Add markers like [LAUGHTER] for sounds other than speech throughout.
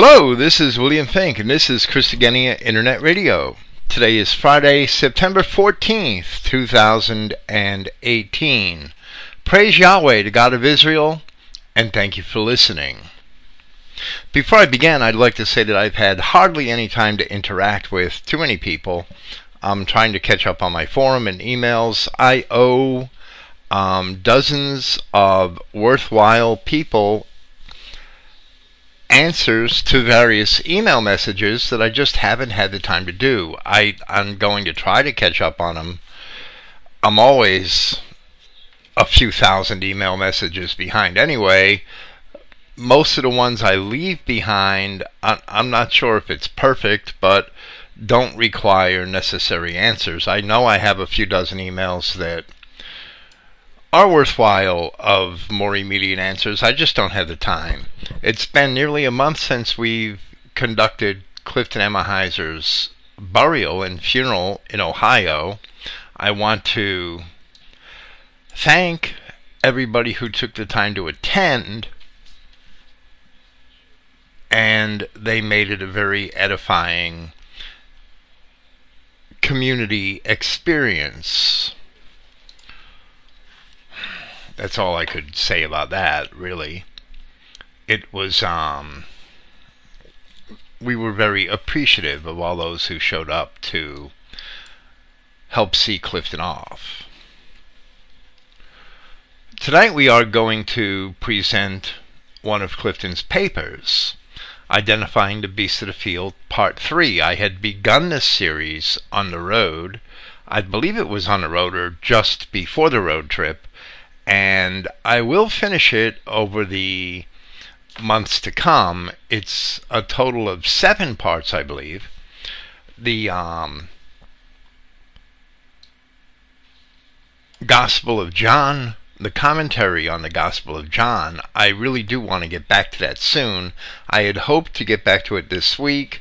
Hello, this is William Finck, and this is Christogenea Internet Radio. Today is Friday, September 14th, 2018. Praise Yahweh, the God of Israel, and thank you for listening. Before I begin, I'd like to say that I've had hardly any time to interact with too many people. I'm trying to catch up on my forum and emails. I owe um, dozens of worthwhile people answers to various email messages that I just haven't had the time to do. I, I'm going to try to catch up on them. I'm always a few thousand email messages behind anyway. Most of the ones I leave behind, I'm not sure if it's perfect, but don't require necessary answers. I know I have a few dozen emails that are worthwhile of more immediate answers. I just don't have the time. It's been nearly a month since we've conducted Clifton Emahiser's burial and funeral in Ohio. I want to thank everybody who took the time to attend, and they made it a very edifying community experience that's all I could say about that, really. It was, um, we were very appreciative of all those who showed up to help see Clifton off. Tonight we are going to present one of Clifton's papers, Identifying the Beast of the Field, Part 3. I had begun this series on the road. I believe it was on the road or just before the road trip, and I will finish it over the months to come. It's a total of seven parts, I believe. The um, Gospel of John, the commentary on the Gospel of John, I really do want to get back to that soon. I had hoped to get back to it this week,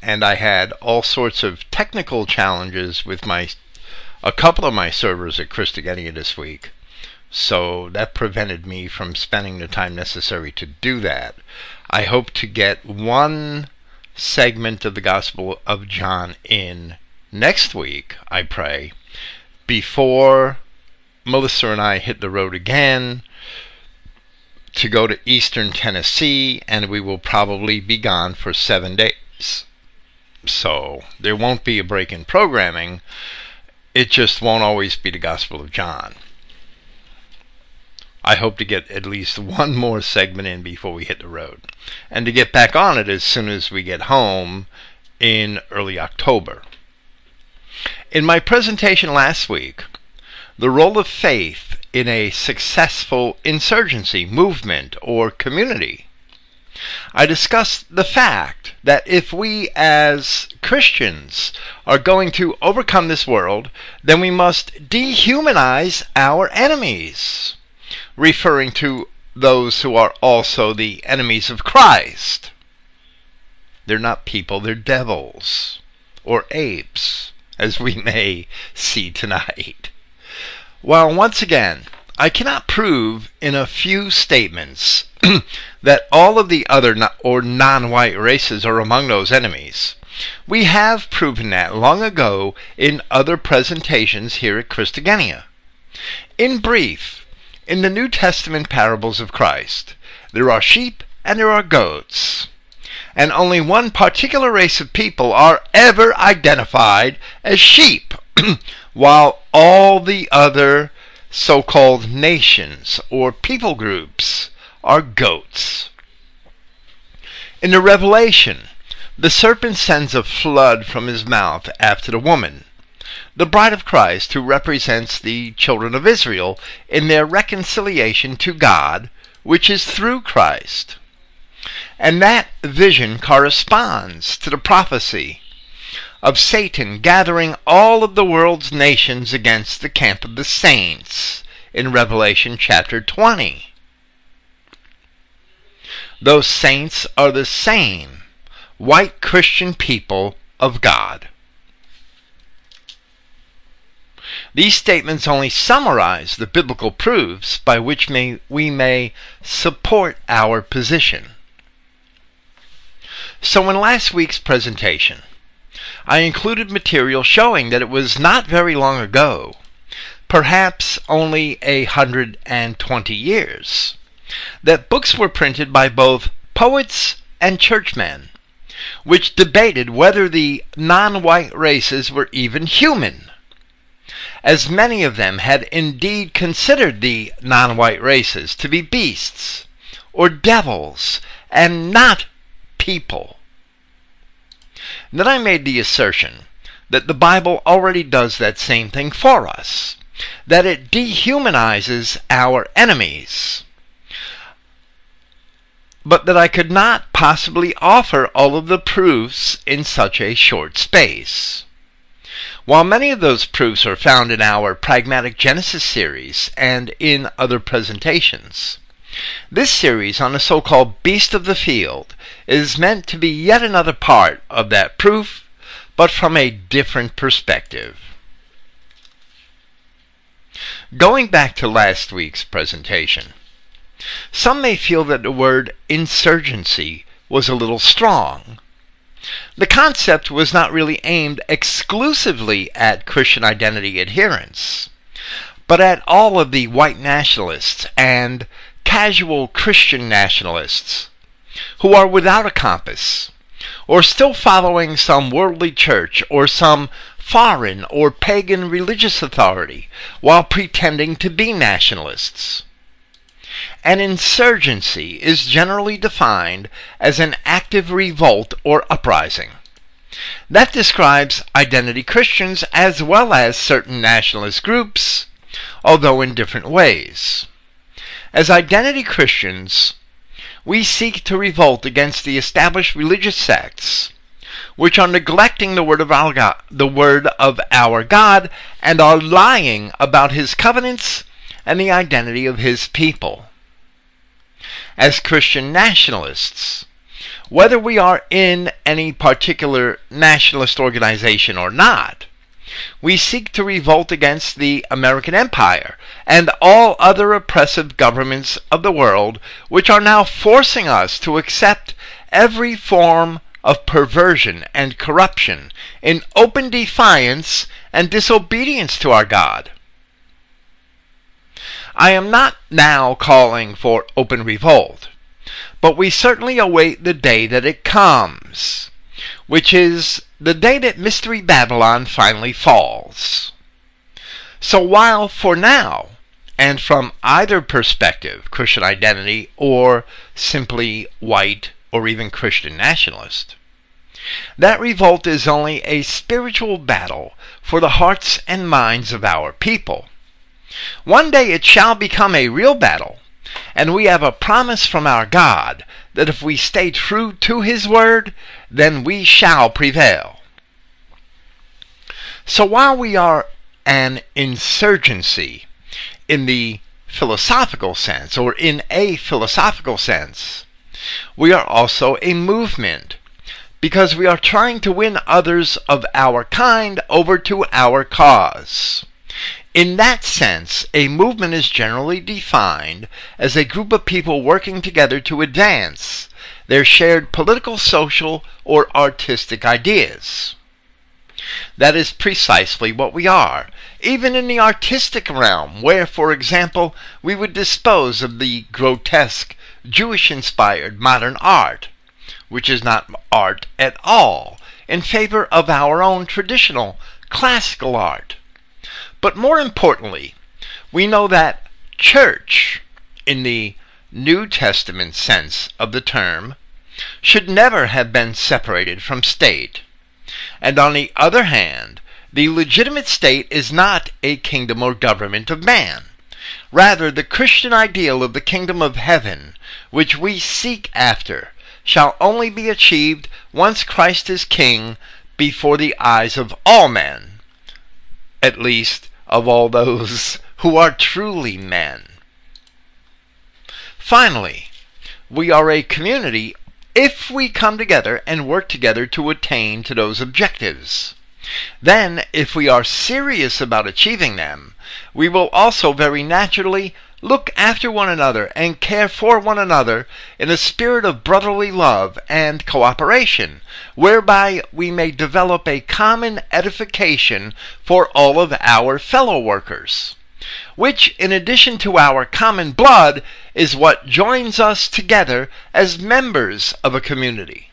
and I had all sorts of technical challenges with my a couple of my servers at Christogenea this week. So that prevented me from spending the time necessary to do that. I hope to get one segment of the Gospel of John in next week, I pray, before Melissa and I hit the road again to go to eastern Tennessee, and we will probably be gone for seven days. So there won't be a break in programming. It just won't always be the Gospel of John. I hope to get at least one more segment in before we hit the road. And to get back on it as soon as we get home in early October. In my presentation last week, the role of faith in a successful insurgency, movement, or community, I discussed the fact that if we as Christians are going to overcome this world, then we must dehumanize our enemies referring to those who are also the enemies of Christ. They're not people, they're devils or apes, as we may see tonight. While once again, I cannot prove in a few statements [CLEARS THROAT] that all of the other or non white races are among those enemies. We have proven that long ago in other presentations here at Christogenea. In brief, in the New Testament parables of Christ, there are sheep and there are goats. And only one particular race of people are ever identified as sheep, [CLEARS THROAT] while all the other so called nations or people groups are goats. In the Revelation, the serpent sends a flood from his mouth after the woman the bride of Christ, who represents the children of Israel in their reconciliation to God, which is through Christ. And that vision corresponds to the prophecy of Satan gathering all of the world's nations against the camp of the saints in Revelation chapter 20. Those saints are the same white Christian people of God. These statements only summarize the biblical proofs by which may, we may support our position. So, in last week's presentation, I included material showing that it was not very long ago, perhaps only a hundred and twenty years, that books were printed by both poets and churchmen, which debated whether the non white races were even human, as many of them had indeed considered the non white races to be beasts or devils and not people. Then I made the assertion that the Bible already does that same thing for us, that it dehumanizes our enemies, but that I could not possibly offer all of the proofs in such a short space. While many of those proofs are found in our Pragmatic Genesis series and in other presentations, this series on the so called beast of the field is meant to be yet another part of that proof, but from a different perspective. Going back to last week's presentation, some may feel that the word insurgency was a little strong. The concept was not really aimed exclusively at Christian identity adherents, but at all of the white nationalists and casual Christian nationalists who are without a compass, or still following some worldly church or some foreign or pagan religious authority while pretending to be nationalists. An insurgency is generally defined as an active revolt or uprising. That describes identity Christians as well as certain nationalist groups, although in different ways. As identity Christians, we seek to revolt against the established religious sects which are neglecting the word of our God, the word of our God and are lying about his covenants and the identity of his people. As Christian nationalists, whether we are in any particular nationalist organization or not, we seek to revolt against the American empire and all other oppressive governments of the world which are now forcing us to accept every form of perversion and corruption in open defiance and disobedience to our God. I am not now calling for open revolt, but we certainly await the day that it comes, which is the day that Mystery Babylon finally falls. So while for now, and from either perspective, Christian identity or simply white or even Christian nationalist, that revolt is only a spiritual battle for the hearts and minds of our people. One day it shall become a real battle, and we have a promise from our God that if we stay true to His word, then we shall prevail. So while we are an insurgency in the philosophical sense, or in a philosophical sense, we are also a movement because we are trying to win others of our kind over to our cause. In that sense, a movement is generally defined as a group of people working together to advance their shared political, social, or artistic ideas. That is precisely what we are, even in the artistic realm, where, for example, we would dispose of the grotesque, Jewish inspired modern art, which is not art at all, in favor of our own traditional, classical art. But more importantly, we know that church, in the New Testament sense of the term, should never have been separated from state. And on the other hand, the legitimate state is not a kingdom or government of man. Rather, the Christian ideal of the kingdom of heaven, which we seek after, shall only be achieved once Christ is king before the eyes of all men, at least of all those who are truly men. Finally, we are a community if we come together and work together to attain to those objectives. Then, if we are serious about achieving them, we will also very naturally look after one another and care for one another in a spirit of brotherly love and cooperation, whereby we may develop a common edification for all of our fellow workers, which, in addition to our common blood, is what joins us together as members of a community.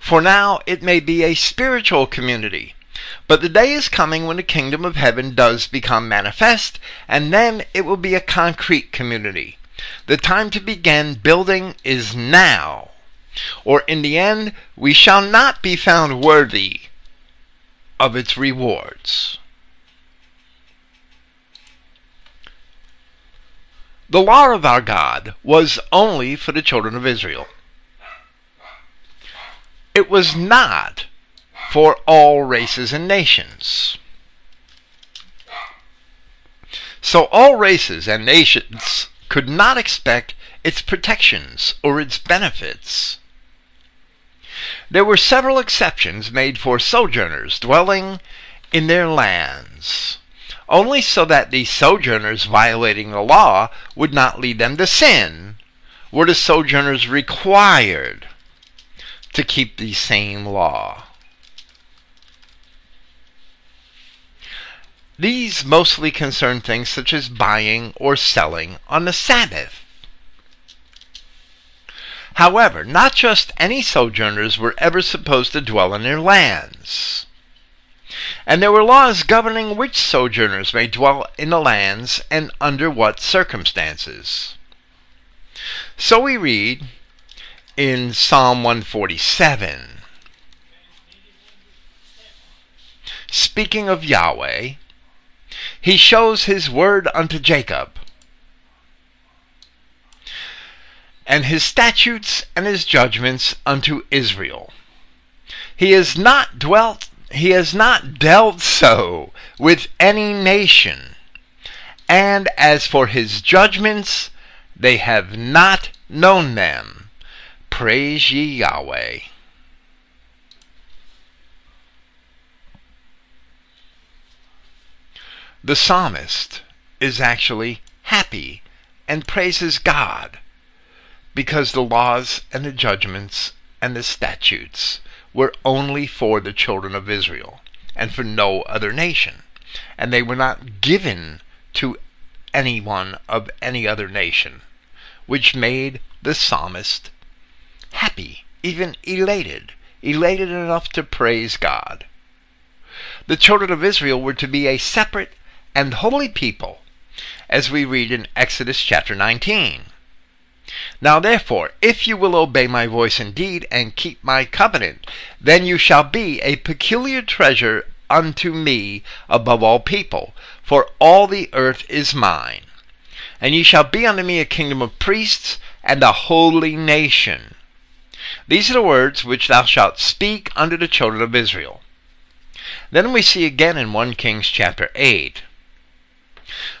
For now, it may be a spiritual community but the day is coming when the kingdom of heaven does become manifest, and then it will be a concrete community. The time to begin building is now, or in the end, we shall not be found worthy of its rewards. The law of our God was only for the children of Israel. It was not for all races and nations. So all races and nations could not expect its protections or its benefits. There were several exceptions made for sojourners dwelling in their lands, only so that the sojourners violating the law would not lead them to sin, were the sojourners required to keep the same law. These mostly concern things such as buying or selling on the Sabbath. However, not just any sojourners were ever supposed to dwell in their lands. And there were laws governing which sojourners may dwell in the lands and under what circumstances. So we read in Psalm 147 Speaking of Yahweh, he shows his word unto Jacob, and his statutes and his judgments unto Israel. He has not dwelt he has not dealt so with any nation. And as for his judgments, they have not known them. Praise ye Yahweh. The psalmist is actually happy and praises God because the laws and the judgments and the statutes were only for the children of Israel and for no other nation. And they were not given to anyone of any other nation, which made the psalmist happy, even elated, elated enough to praise God. The children of Israel were to be a separate and holy people, as we read in Exodus chapter 19. Now therefore, if you will obey my voice indeed and keep my covenant, then you shall be a peculiar treasure unto me above all people, for all the earth is mine. And ye shall be unto me a kingdom of priests and a holy nation. These are the words which thou shalt speak unto the children of Israel. Then we see again in 1 Kings chapter 8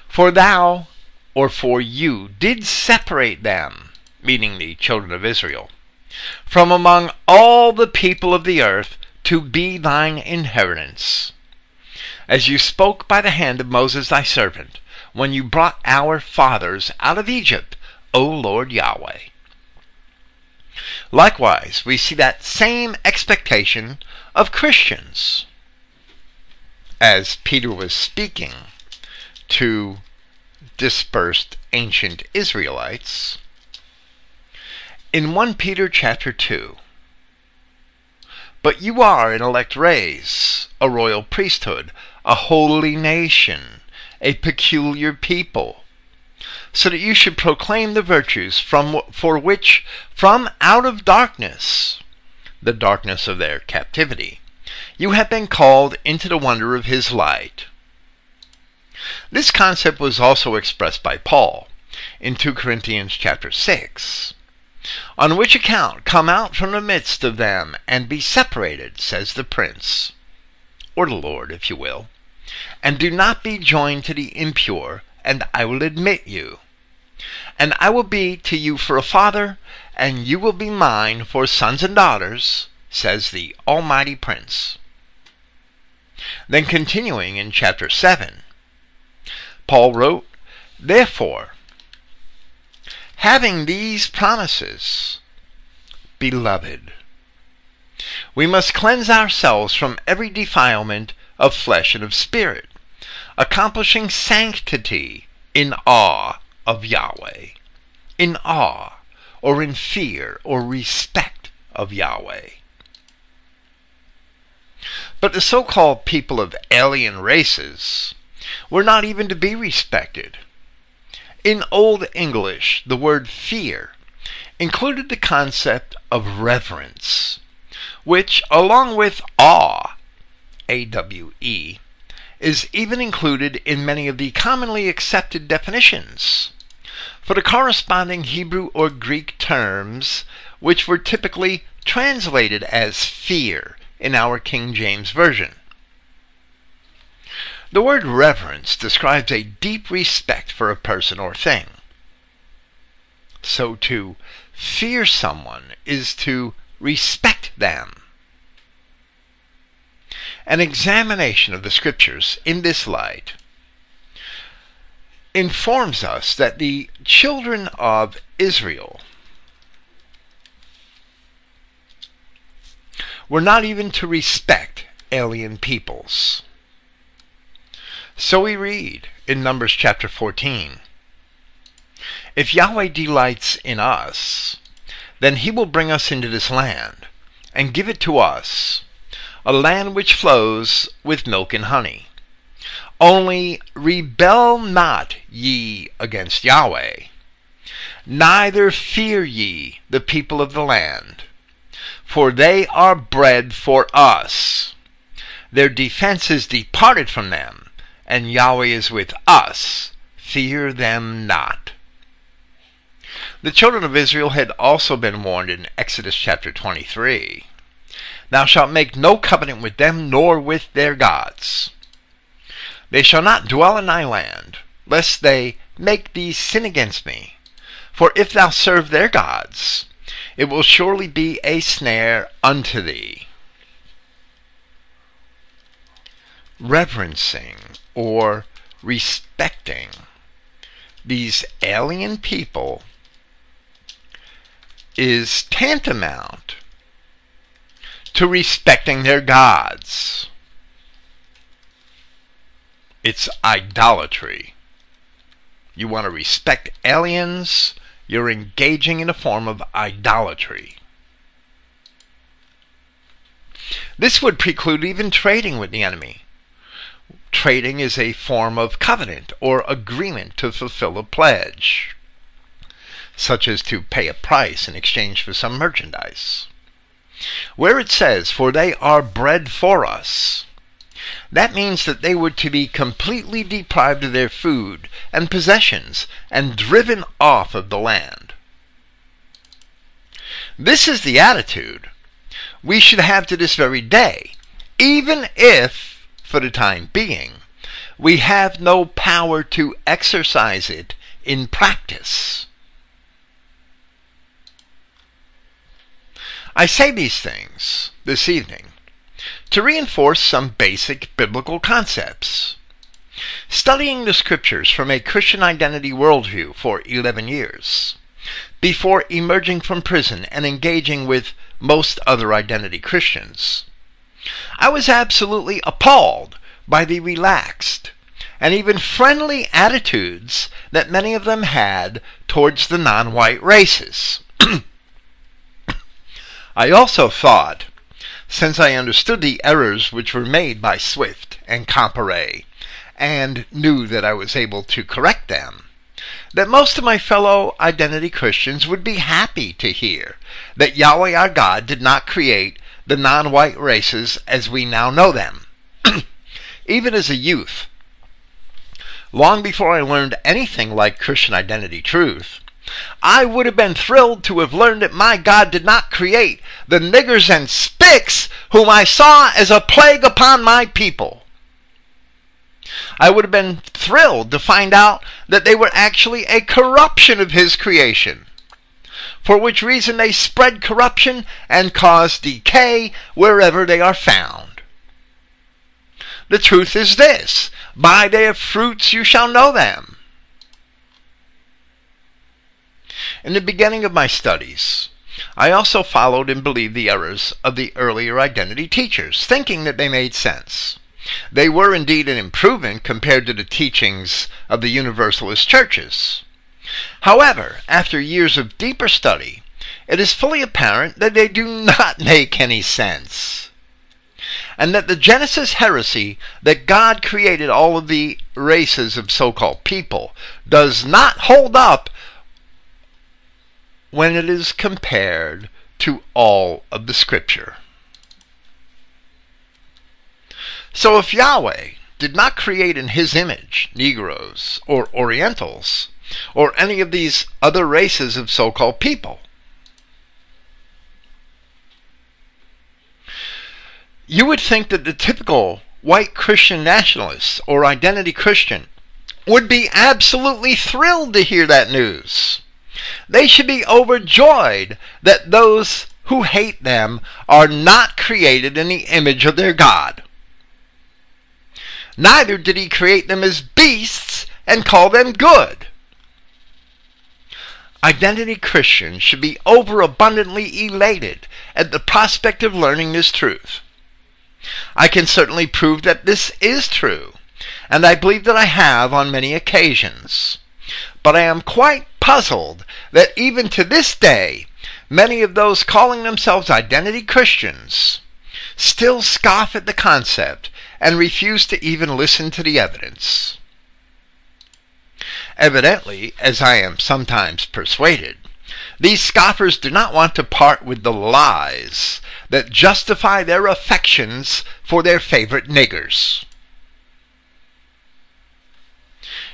for thou, or for you, did separate them, meaning the children of Israel, from among all the people of the earth to be thine inheritance. As you spoke by the hand of Moses thy servant, when you brought our fathers out of Egypt, O Lord Yahweh. Likewise, we see that same expectation of Christians. As Peter was speaking, to dispersed ancient Israelites. In 1 Peter chapter 2, but you are an elect race, a royal priesthood, a holy nation, a peculiar people, so that you should proclaim the virtues from for which from out of darkness, the darkness of their captivity, you have been called into the wonder of his light. This concept was also expressed by Paul in 2 Corinthians chapter 6. On which account come out from the midst of them and be separated, says the prince, or the Lord, if you will, and do not be joined to the impure, and I will admit you. And I will be to you for a father, and you will be mine for sons and daughters, says the Almighty Prince. Then continuing in chapter 7, Paul wrote, Therefore, having these promises, beloved, we must cleanse ourselves from every defilement of flesh and of spirit, accomplishing sanctity in awe of Yahweh, in awe or in fear or respect of Yahweh. But the so called people of alien races were not even to be respected. In Old English, the word fear included the concept of reverence, which, along with awe, A W E, is even included in many of the commonly accepted definitions for the corresponding Hebrew or Greek terms, which were typically translated as fear in our King James Version. The word reverence describes a deep respect for a person or thing. So to fear someone is to respect them. An examination of the scriptures in this light informs us that the children of Israel were not even to respect alien peoples. So we read in Numbers chapter 14 If Yahweh delights in us, then he will bring us into this land and give it to us, a land which flows with milk and honey. Only rebel not ye against Yahweh, neither fear ye the people of the land, for they are bread for us. Their defense is departed from them, and Yahweh is with us. Fear them not. The children of Israel had also been warned in Exodus chapter 23 Thou shalt make no covenant with them, nor with their gods. They shall not dwell in thy land, lest they make thee sin against me. For if thou serve their gods, it will surely be a snare unto thee. Reverencing or respecting these alien people is tantamount to respecting their gods. It's idolatry. You want to respect aliens, you're engaging in a form of idolatry. This would preclude even trading with the enemy. Trading is a form of covenant or agreement to fulfill a pledge, such as to pay a price in exchange for some merchandise. Where it says, For they are bread for us, that means that they were to be completely deprived of their food and possessions and driven off of the land. This is the attitude we should have to this very day, even if, for the time being, we have no power to exercise it in practice. I say these things this evening to reinforce some basic biblical concepts. Studying the scriptures from a Christian identity worldview for 11 years, before emerging from prison and engaging with most other identity Christians, I was absolutely appalled by the relaxed and even friendly attitudes that many of them had towards the non white races. [CLEARS THROAT] I also thought since I understood the errors which were made by Swift and Comparet, and knew that I was able to correct them, that most of my fellow identity Christians would be happy to hear that Yahweh our God did not create the non white races as we now know them. [CLEARS THROAT] Even as a youth, long before I learned anything like Christian identity truth, I would have been thrilled to have learned that my God did not create the niggers and spicks whom I saw as a plague upon my people. I would have been thrilled to find out that they were actually a corruption of his creation, for which reason they spread corruption and cause decay wherever they are found. The truth is this by their fruits you shall know them. In the beginning of my studies, I also followed and believed the errors of the earlier identity teachers, thinking that they made sense. They were indeed an improvement compared to the teachings of the Universalist churches. However, after years of deeper study, it is fully apparent that they do not [LAUGHS] make any sense. And that the Genesis heresy that God created all of the races of so called people does not hold up when it is compared to all of the Scripture. So if Yahweh did not create in his image Negroes or Orientals or any of these other races of so called people, you would think that the typical white Christian nationalist or identity Christian would be absolutely thrilled to hear that news. They should be overjoyed that those who hate them are not created in the image of their God. Neither did he create them as beasts and call them good. Identity Christians should be overabundantly elated at the prospect of learning this truth. I can certainly prove that this is true, and I believe that I have on many occasions. But I am quite puzzled that even to this day, many of those calling themselves identity Christians still scoff at the concept and refuse to even listen to the evidence. Evidently, as I am sometimes persuaded, these scoffers do not want to part with the lies that justify their affections for their favorite niggers.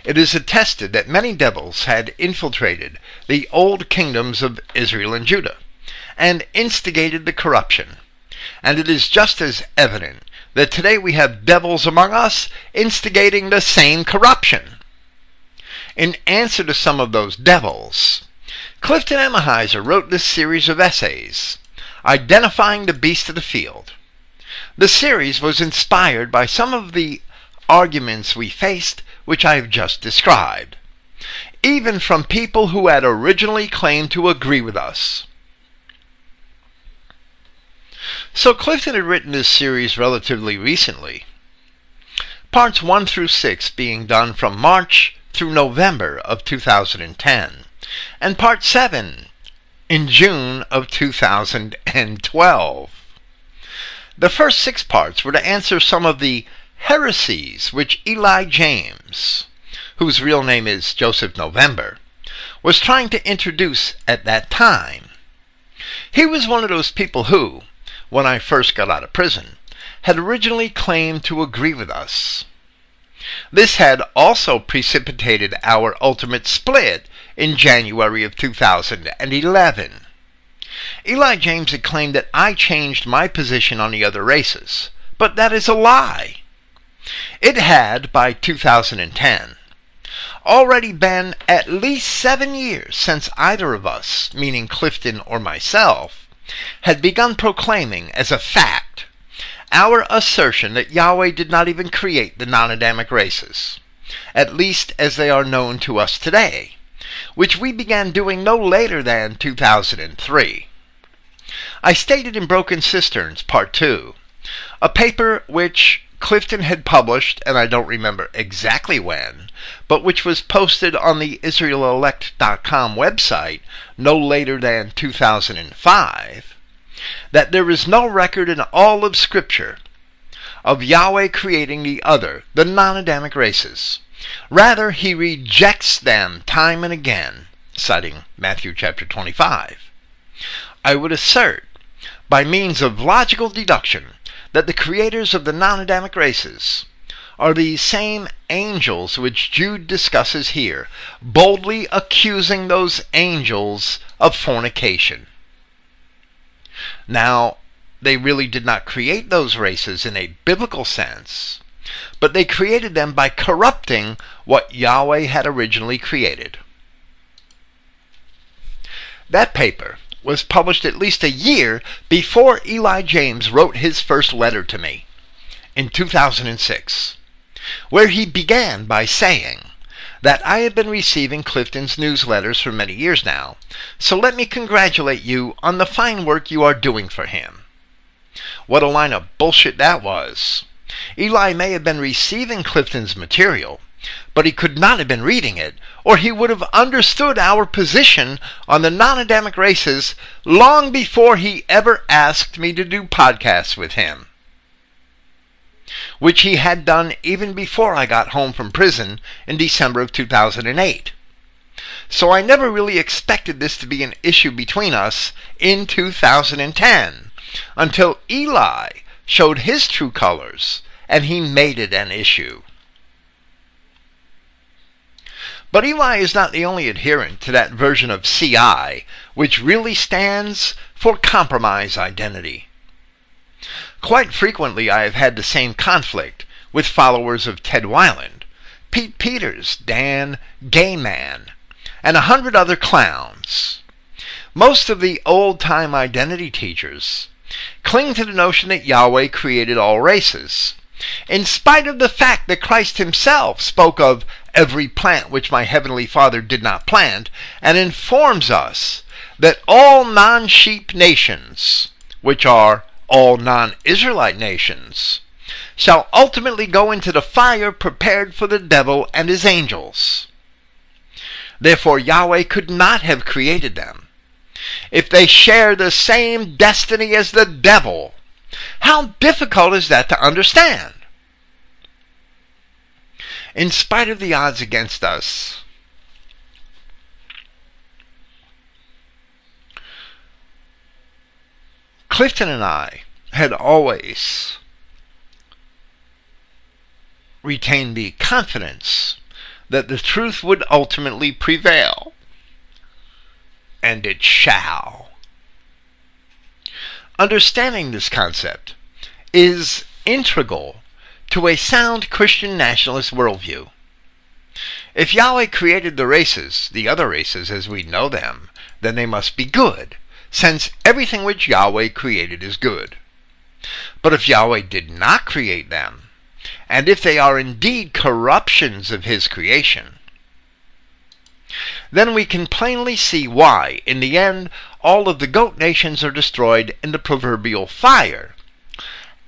It is attested that many devils had infiltrated the old kingdoms of Israel and Judah and instigated the corruption. And it is just as evident that today we have devils among us instigating the same corruption. In answer to some of those devils, Clifton Emahiser wrote this series of essays, Identifying the Beast of the Field. The series was inspired by some of the arguments we faced, which I have just described, even from people who had originally claimed to agree with us. So Clifton had written this series relatively recently. Parts 1 through 6 being done from March through November of 2010, and Part 7 in June of 2012. The first six parts were to answer some of the heresies which Eli James, whose real name is Joseph November, was trying to introduce at that time. He was one of those people who, when I first got out of prison, had originally claimed to agree with us. This had also precipitated our ultimate split in January of 2011. Eli James had claimed that I changed my position on the other races, but that is a lie. It had, by 2010, already been at least seven years since either of us, meaning Clifton or myself, had begun proclaiming as a fact our assertion that Yahweh did not even create the non Adamic races, at least as they are known to us today, which we began doing no later than 2003. I stated in Broken Cisterns, Part 2, a paper which Clifton had published, and I don't remember exactly when, but which was posted on the IsraelElect.com website no later than 2005, that there is no record in all of Scripture of Yahweh creating the other, the non Adamic races. Rather, he rejects them time and again, citing Matthew chapter 25. I would assert, by means of logical deduction, that the creators of the non Adamic races are these same angels which Jude discusses here, boldly accusing those angels of fornication. Now, they really did not create those races in a biblical sense, but they created them by corrupting what Yahweh had originally created. That paper was published at least a year before Eli James wrote his first letter to me in 2006, where he began by saying that I have been receiving Clifton's newsletters for many years now, so let me congratulate you on the fine work you are doing for him. What a line of bullshit that was. Eli may have been receiving Clifton's material, but he could not have been reading it, or he would have understood our position on the non races long before he ever asked me to do podcasts with him. Which he had done even before I got home from prison in December of 2008. So I never really expected this to be an issue between us in 2010 until Eli showed his true colors and he made it an issue. But Eli is not the only adherent to that version of CI, which really stands for compromise identity. Quite frequently, I have had the same conflict with followers of Ted Weiland, Pete Peters, Dan Gayman, and a hundred other clowns. Most of the old time identity teachers cling to the notion that Yahweh created all races, in spite of the fact that Christ himself spoke of every plant which my heavenly Father did not plant, and informs us that all non sheep nations, which are all non Israelite nations, shall ultimately go into the fire prepared for the devil and his angels. Therefore, Yahweh could not have created them. If they share the same destiny as the devil, how difficult is that to understand? in spite of the odds against us, Clifton and I had always retained the confidence that the truth would ultimately prevail. And it shall. Understanding this concept is integral to a sound Christian nationalist worldview. If Yahweh created the races, the other races as we know them, then they must be good, since everything which Yahweh created is good. But if Yahweh did not create them, and if they are indeed corruptions of his creation, then we can plainly see why, in the end, all of the goat nations are destroyed in the proverbial fire,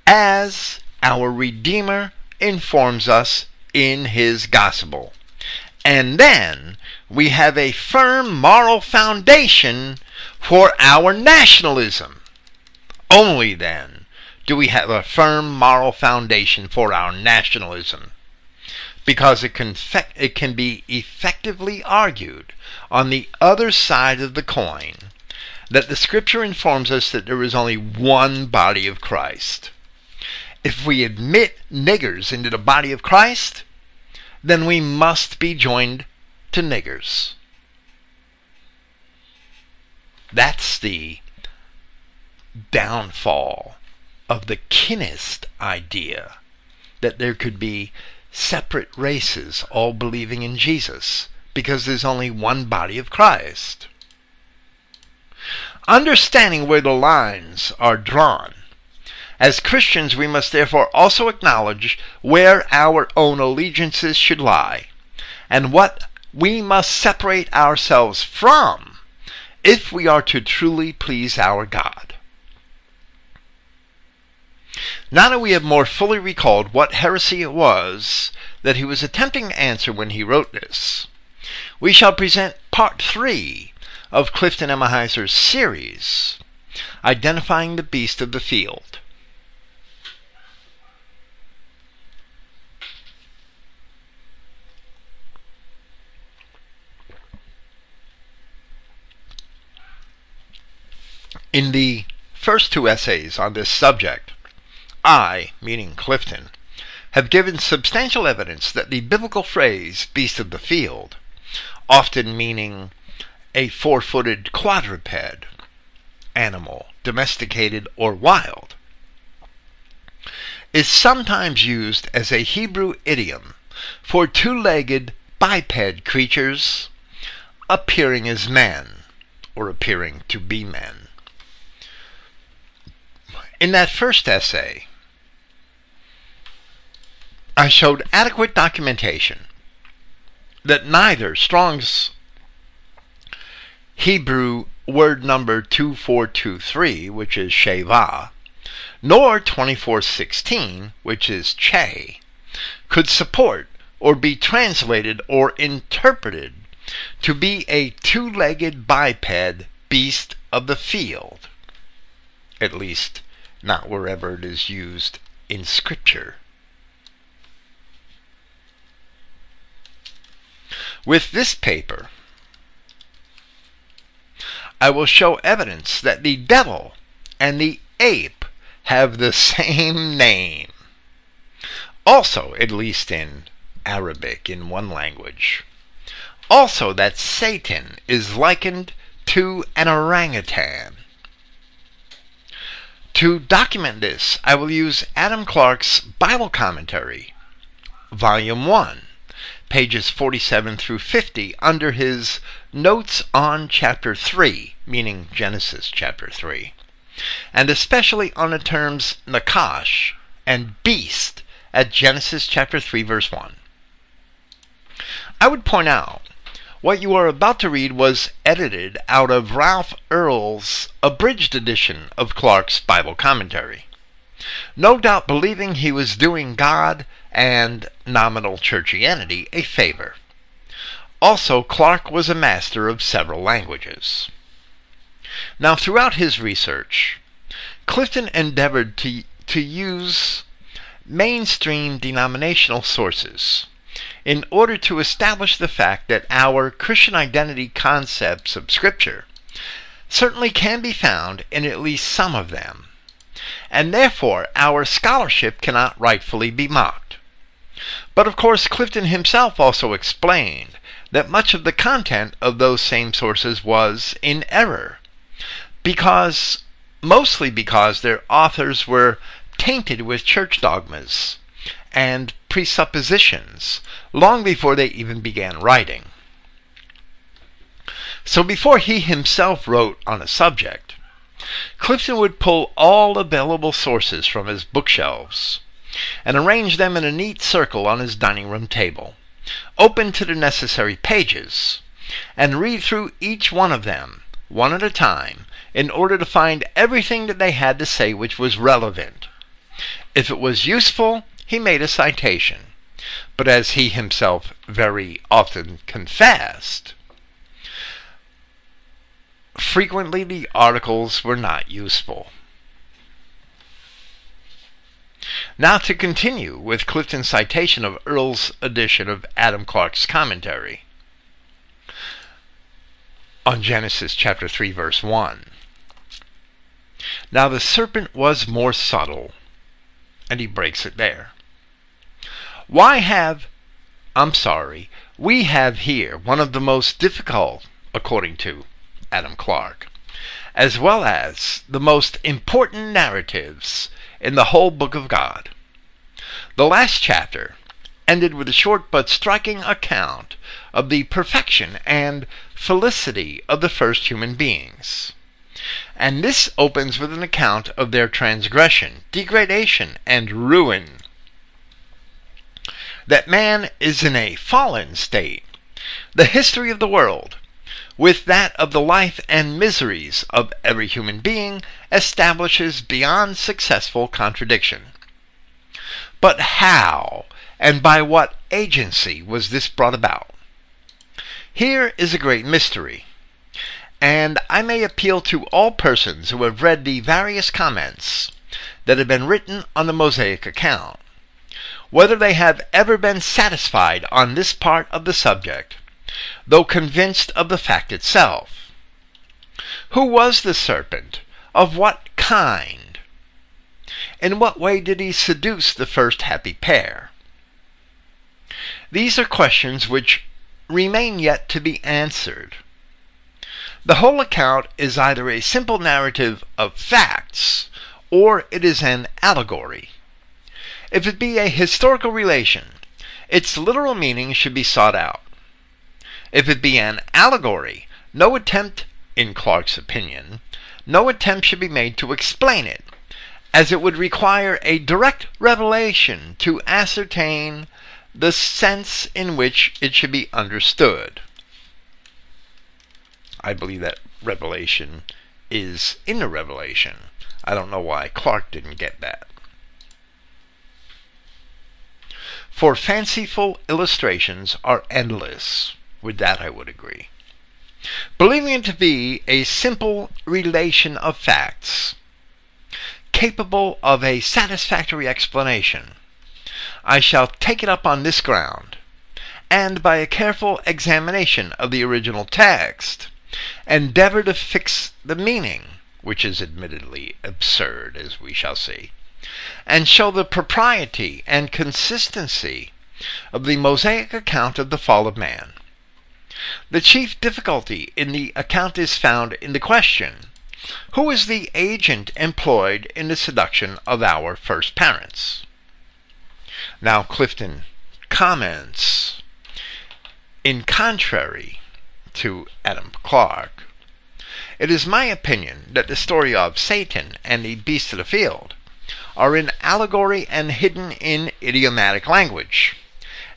as our Redeemer informs us in his gospel. And then we have a firm moral foundation for our nationalism. Only then do we have a firm moral foundation for our nationalism. Because it can, it can be effectively argued on the other side of the coin that the scripture informs us that there is only one body of Christ if we admit niggers into the body of Christ, then we must be joined to niggers. That's the downfall of the kinist idea that there could be separate races all believing in Jesus because there's only one body of Christ. Understanding where the lines are drawn as Christians, we must therefore also acknowledge where our own allegiances should lie and what we must separate ourselves from if we are to truly please our God. Now that we have more fully recalled what heresy it was that he was attempting to answer when he wrote this, we shall present part three of Clifton Emahiser's series, Identifying the Beast of the Field. In the first two essays on this subject, I, meaning Clifton, have given substantial evidence that the biblical phrase beast of the field, often meaning a four footed quadruped, animal, domesticated or wild, is sometimes used as a Hebrew idiom for two legged biped creatures appearing as men or appearing to be men. In that first essay, I showed adequate documentation that neither Strong's Hebrew word number 2423, which is Sheva, nor 2416, which is Che, could support or be translated or interpreted to be a two legged biped beast of the field. At least, not wherever it is used in Scripture. With this paper, I will show evidence that the devil and the ape have the same name. Also, at least in Arabic, in one language. Also, that Satan is likened to an orangutan. To document this, I will use Adam Clarke's Bible Commentary, Volume 1, pages 47 through 50, under his Notes on Chapter 3, meaning Genesis chapter 3, and especially on the terms Nakash and beast at Genesis chapter 3, verse 1. I would point out what you are about to read was edited out of Ralph Earle's abridged edition of Clarke's Bible Commentary. No doubt believing he was doing God and nominal churchianity a favor. Also, Clarke was a master of several languages. Now, throughout his research, Clifton endeavored to, to use mainstream denominational sources in order to establish the fact that our Christian identity concepts of Scripture certainly can be found in at least some of them, and therefore our scholarship cannot rightfully be mocked. But of course, Clifton himself also explained that much of the content of those same sources was in error, because mostly because their authors were tainted with church dogmas and presuppositions long before they even began writing. So before he himself wrote on a subject, Clifton would pull all available sources from his bookshelves and arrange them in a neat circle on his dining room table, open to the necessary pages, and read through each one of them, one at a time, in order to find everything that they had to say which was relevant. If it was useful, he made a citation. But as he himself very often confessed, frequently the articles were not useful. Now to continue with Clifton's citation of Earle's edition of Adam Clarke's commentary on Genesis chapter 3 verse 1. Now the serpent was more subtle, and he breaks it there. Why have, I'm sorry, we have here one of the most difficult, according to Adam Clarke, as well as the most important narratives in the whole book of God. The last chapter ended with a short but striking account of the perfection and felicity of the first human beings. And this opens with an account of their transgression, degradation, and ruin that man is in a fallen state. The history of the world, with that of the life and miseries of every human being, establishes beyond successful contradiction. But how and by what agency was this brought about? Here is a great mystery, and I may appeal to all persons who have read the various comments that have been written on the Mosaic account whether they have ever been satisfied on this part of the subject, though convinced of the fact itself. Who was the serpent? Of what kind? In what way did he seduce the first happy pair? These are questions which remain yet to be answered. The whole account is either a simple narrative of facts or it is an allegory. If it be a historical relation, its literal meaning should be sought out. If it be an allegory, no attempt, in Clarke's opinion, no attempt should be made to explain it, as it would require a direct revelation to ascertain the sense in which it should be understood. I believe that revelation is in the revelation. I don't know why Clarke didn't get that. For fanciful illustrations are endless. With that, I would agree. Believing it to be a simple relation of facts, capable of a satisfactory explanation, I shall take it up on this ground, and by a careful examination of the original text, endeavor to fix the meaning, which is admittedly absurd, as we shall see, and show the propriety and consistency of the Mosaic account of the fall of man. The chief difficulty in the account is found in the question Who is the agent employed in the seduction of our first parents? Now, Clifton comments in contrary to Adam Clarke, it is my opinion that the story of Satan and the beast of the field are in allegory and hidden in idiomatic language,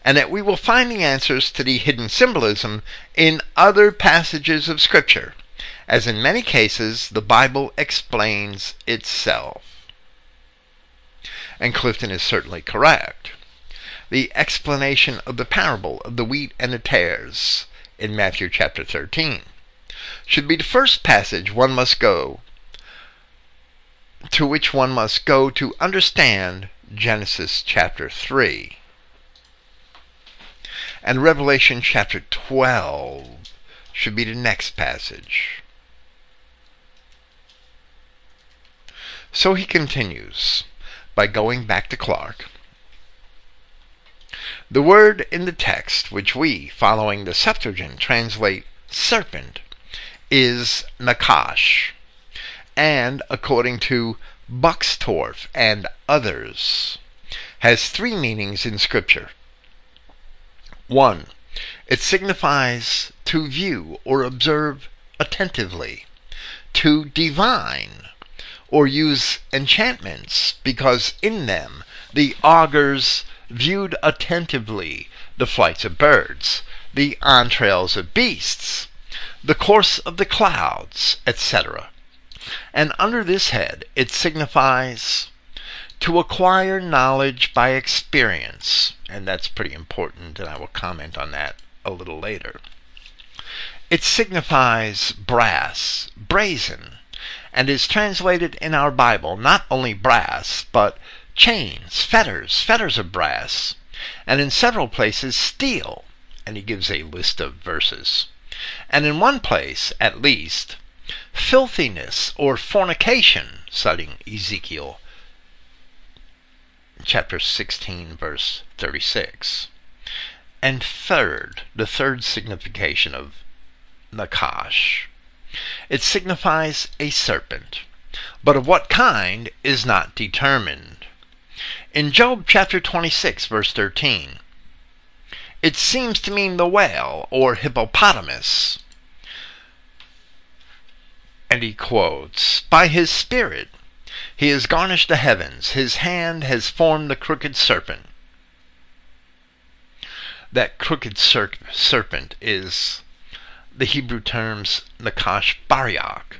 and that we will find the answers to the hidden symbolism in other passages of Scripture, as in many cases the Bible explains itself. And Clifton is certainly correct. The explanation of the parable of the wheat and the tares in Matthew chapter 13 should be the first passage one must go to which one must go to understand Genesis chapter 3. And Revelation chapter 12 should be the next passage. So he continues by going back to Clarke. The word in the text, which we, following the Septuagint, translate serpent, is nakash and according to Buxtorf and others, has three meanings in Scripture. One, it signifies to view or observe attentively, to divine, or use enchantments, because in them the augurs viewed attentively the flights of birds, the entrails of beasts, the course of the clouds, etc. And under this head, it signifies to acquire knowledge by experience, and that's pretty important, and I will comment on that a little later. It signifies brass, brazen, and is translated in our Bible not only brass, but chains, fetters, fetters of brass, and in several places steel, and he gives a list of verses. And in one place, at least, filthiness or fornication, citing Ezekiel chapter 16, verse 36. And third, the third signification of Nakash. It signifies a serpent, but of what kind is not determined. In Job chapter 26, verse 13, it seems to mean the whale or hippopotamus, and he quotes, By his Spirit he has garnished the heavens, his hand has formed the crooked serpent. That crooked serp- serpent is the Hebrew terms Nakash Bariach.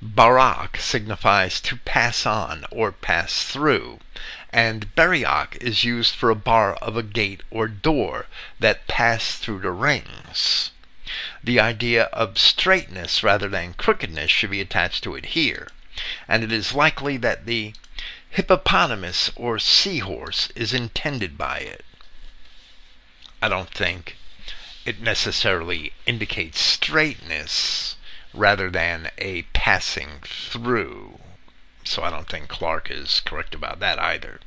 Barak signifies to pass on or pass through, and Bariach is used for a bar of a gate or door that pass through the rings the idea of straightness rather than crookedness should be attached to it here, and it is likely that the hippopotamus or seahorse is intended by it. I don't think it necessarily indicates straightness rather than a passing through. So I don't think Clarke is correct about that either.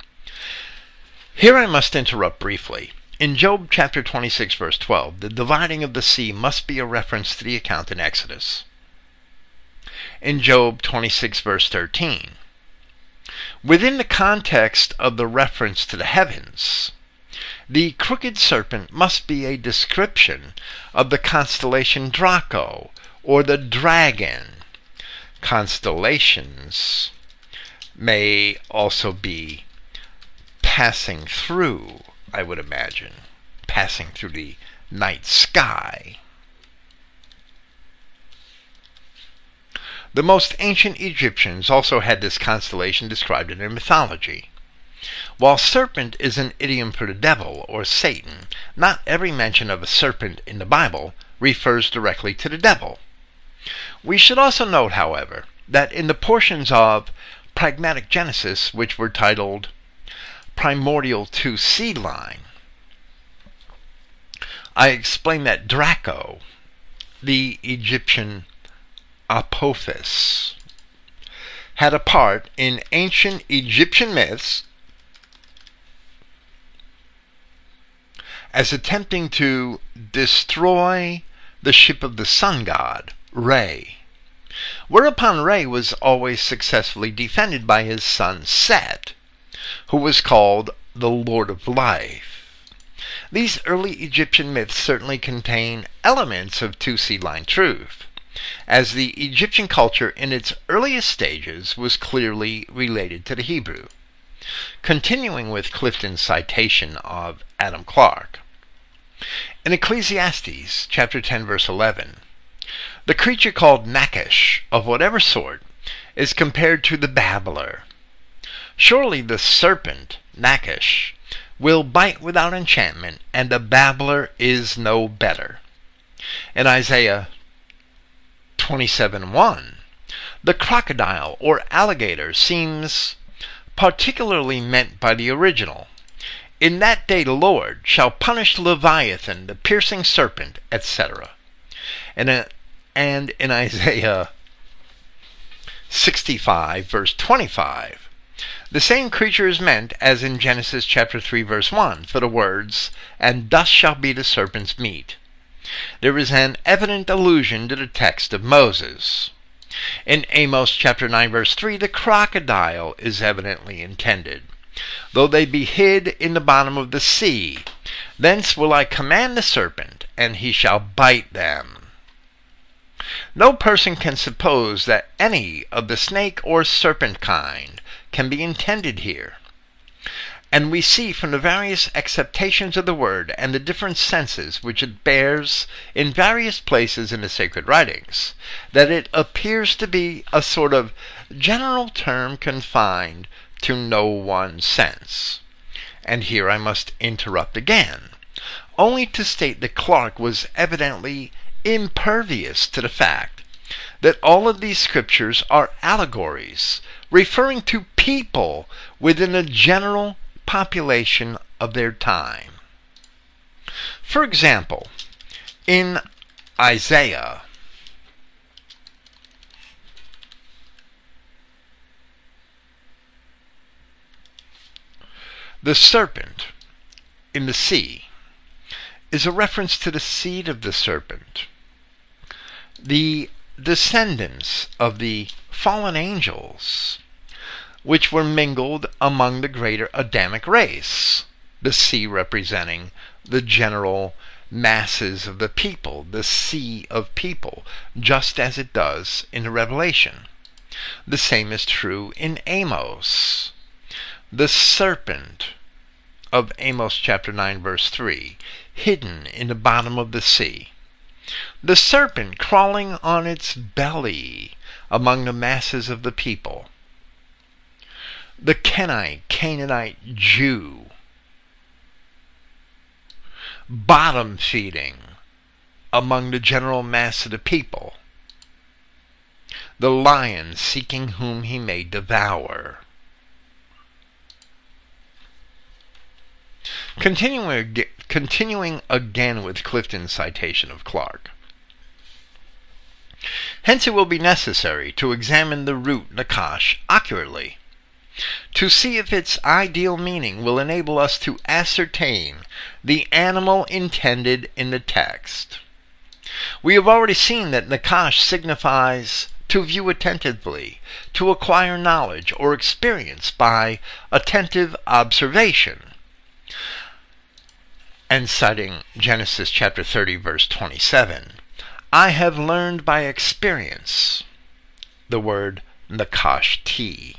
Here I must interrupt briefly. In Job chapter 26, verse 12, the dividing of the sea must be a reference to the account in Exodus. In Job 26, verse 13, within the context of the reference to the heavens, the crooked serpent must be a description of the constellation Draco, or the dragon. Constellations may also be passing through I would imagine, passing through the night sky. The most ancient Egyptians also had this constellation described in their mythology. While serpent is an idiom for the devil or Satan, not every mention of a serpent in the Bible refers directly to the devil. We should also note, however, that in the portions of Pragmatic Genesis which were titled Primordial 2 Seed Line, I explain that Draco, the Egyptian Apophis, had a part in ancient Egyptian myths as attempting to destroy the ship of the sun god, Re. Whereupon Re was always successfully defended by his son Set, who was called the Lord of Life. These early Egyptian myths certainly contain elements of two seed line truth as the Egyptian culture in its earliest stages was clearly related to the Hebrew. Continuing with Clifton's citation of Adam Clarke. In Ecclesiastes chapter 10 verse 11, the creature called Nachash of whatever sort is compared to the babbler. Surely the serpent, Nachash, will bite without enchantment, and the babbler is no better. In Isaiah 27:1. The crocodile or alligator seems particularly meant by the original. In that day the Lord shall punish Leviathan, the piercing serpent, etc. And, uh, and in Isaiah 65, verse 25, the same creature is meant as in Genesis chapter 3, verse 1, for the words, And dust shall be the serpent's meat there is an evident allusion to the text of Moses. In Amos chapter 9 verse 3, the crocodile is evidently intended. Though they be hid in the bottom of the sea, thence will I command the serpent, and he shall bite them. No person can suppose that any of the snake or serpent kind can be intended here. And we see from the various acceptations of the word and the different senses which it bears in various places in the sacred writings that it appears to be a sort of general term confined to no one sense. And here I must interrupt again, only to state that Clarke was evidently impervious to the fact that all of these scriptures are allegories referring to people within a general population of their time. For example, in Isaiah, the serpent in the sea is a reference to the seed of the serpent. The descendants of the fallen angels which were mingled among the greater Adamic race, the sea representing the general masses of the people, the sea of people, just as it does in the Revelation. The same is true in Amos. The serpent of Amos chapter 9, verse 3, hidden in the bottom of the sea. The serpent crawling on its belly among the masses of the people. The Kenite, Canaanite Jew, bottom feeding among the general mass of the people, the lion seeking whom he may devour. Continuing, continuing again with Clifton's citation of Clarke. Hence it will be necessary to examine the root Nakash accurately to see if its ideal meaning will enable us to ascertain the animal intended in the text. We have already seen that Nakash signifies to view attentively, to acquire knowledge or experience by attentive observation. And citing Genesis chapter 30, verse 27, I have learned by experience the word Nakash T.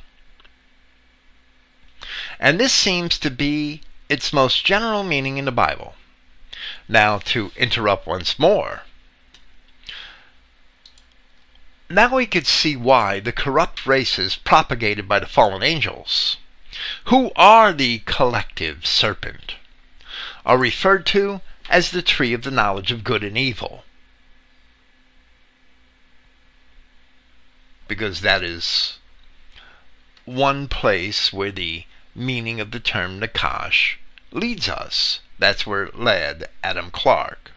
And this seems to be its most general meaning in the Bible. Now, to interrupt once more, now we could see why the corrupt races propagated by the fallen angels, who are the collective serpent, are referred to as the tree of the knowledge of good and evil. Because that is one place where the meaning of the term Nakash leads us. That's where it led Adam Clarke.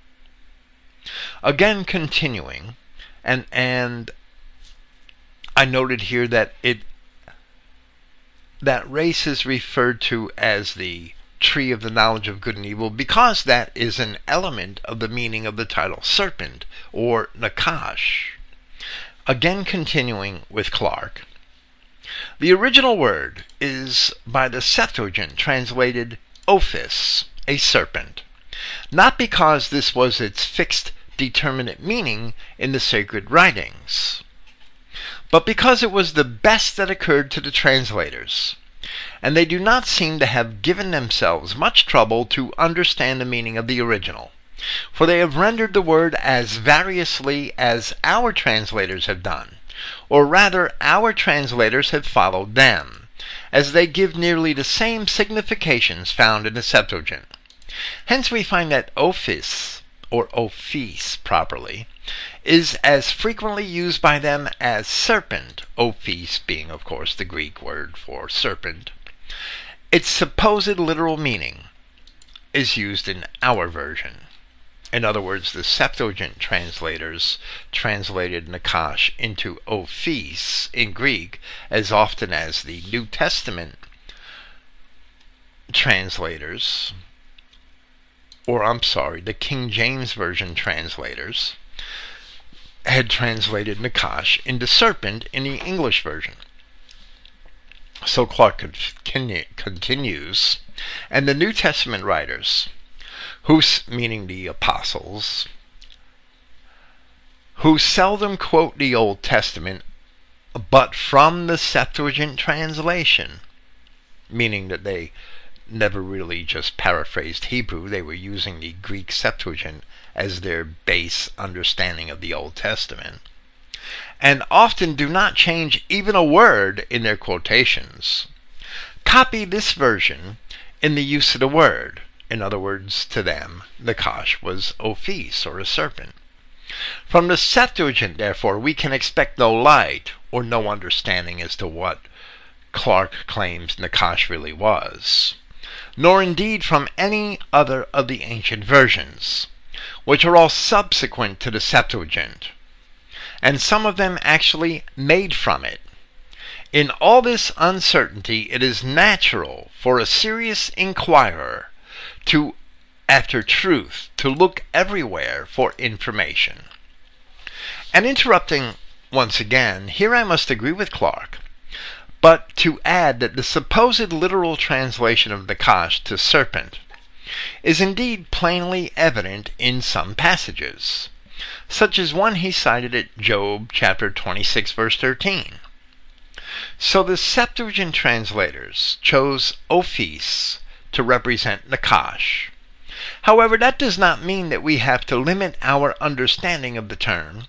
Again, continuing, and and I noted here that it that race is referred to as the tree of the knowledge of good and evil because that is an element of the meaning of the title serpent or Nakash. Again, continuing with Clarke. The original word is by the Septuagint translated ophis, a serpent, not because this was its fixed, determinate meaning in the sacred writings, but because it was the best that occurred to the translators and they do not seem to have given themselves much trouble to understand the meaning of the original, for they have rendered the word as variously as our translators have done, or rather, our translators have followed them, as they give nearly the same significations found in the Septuagint. Hence, we find that ophis, or ophis properly, is as frequently used by them as serpent, ophis being, of course, the Greek word for serpent. Its supposed literal meaning is used in our version. In other words, the Septuagint translators translated Nakash into ophis in Greek as often as the New Testament translators, or I'm sorry, the King James Version translators, had translated Nakash into serpent in the English version. So Clarke continues, and the New Testament writers, who, meaning the apostles, who seldom quote the Old Testament but from the Septuagint translation, meaning that they never really just paraphrased Hebrew, they were using the Greek Septuagint as their base understanding of the Old Testament, and often do not change even a word in their quotations. Copy this version in the use of the word. In other words, to them, the kosh was ophis, or a serpent. From the Septuagint, therefore, we can expect no light or no understanding as to what Clarke claims Nakash really was, nor indeed from any other of the ancient versions which are all subsequent to the Septuagint, and some of them actually made from it. In all this uncertainty, it is natural for a serious inquirer to, after truth, to look everywhere for information. And interrupting once again, here I must agree with Clarke, but to add that the supposed literal translation of Kosh to serpent is indeed plainly evident in some passages, such as one he cited at Job chapter 26 verse 13. So the Septuagint translators chose Ophis to represent Nakash. However, that does not mean that we have to limit our understanding of the term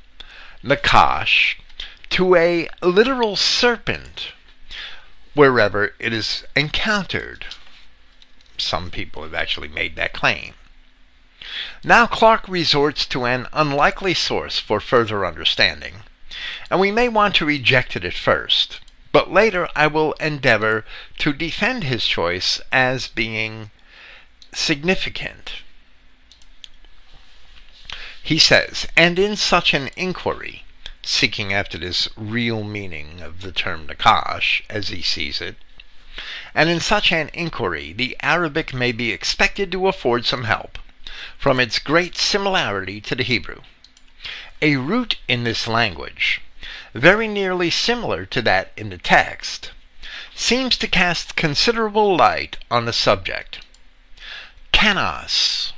Nakash to a literal serpent wherever it is encountered some people have actually made that claim. Now Clarke resorts to an unlikely source for further understanding, and we may want to reject it at first, but later I will endeavor to defend his choice as being significant. He says, and in such an inquiry, seeking after this real meaning of the term Nakash as he sees it, and in such an inquiry the Arabic may be expected to afford some help, from its great similarity to the Hebrew. A root in this language, very nearly similar to that in the text, seems to cast considerable light on the subject. Canas,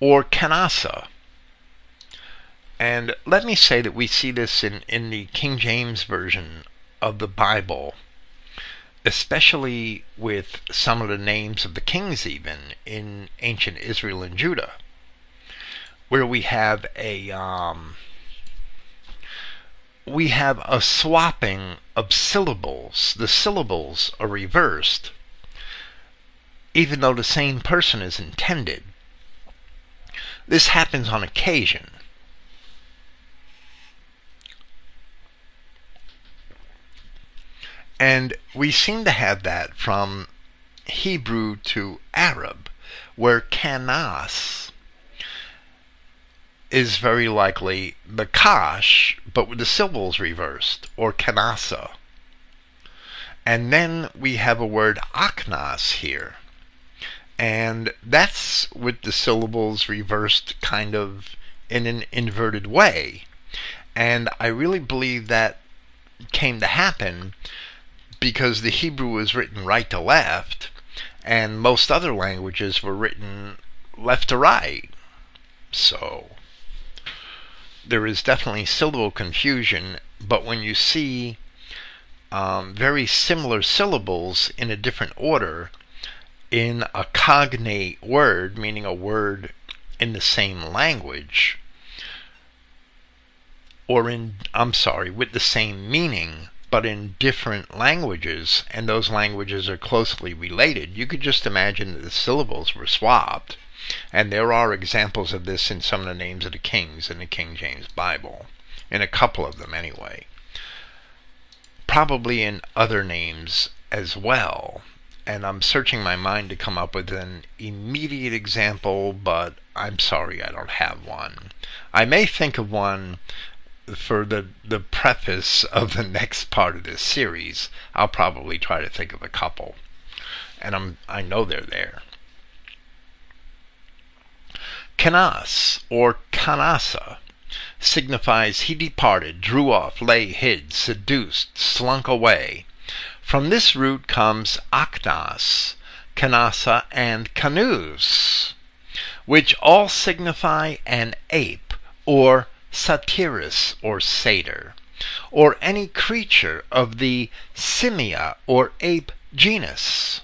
or canasa, and let me say that we see this in, in the King James Version of the Bible especially with some of the names of the kings, even in ancient Israel and Judah, where we have a um, we have a swapping of syllables. The syllables are reversed, even though the same person is intended. This happens on occasion. And we seem to have that from Hebrew to Arab, where kanas is very likely nakash, but with the syllables reversed, or kanasa. And then we have a word aknas here. And that's with the syllables reversed kind of in an inverted way. And I really believe that came to happen because the Hebrew was written right to left, and most other languages were written left to right. So there is definitely syllable confusion, but when you see um, very similar syllables in a different order in a cognate word, meaning a word in the same language, or in, I'm sorry, with the same meaning, but in different languages, and those languages are closely related, you could just imagine that the syllables were swapped. And there are examples of this in some of the names of the kings in the King James Bible, in a couple of them anyway. Probably in other names as well. And I'm searching my mind to come up with an immediate example, but I'm sorry I don't have one. I may think of one for the the preface of the next part of this series, I'll probably try to think of a couple, and I'm I know they're there. Kanas or Kanasa signifies he departed, drew off, lay hid, seduced, slunk away. From this root comes Aknas, Kanasa, and Kanus, which all signify an ape or satyrus or satyr, or any creature of the simia or ape genus.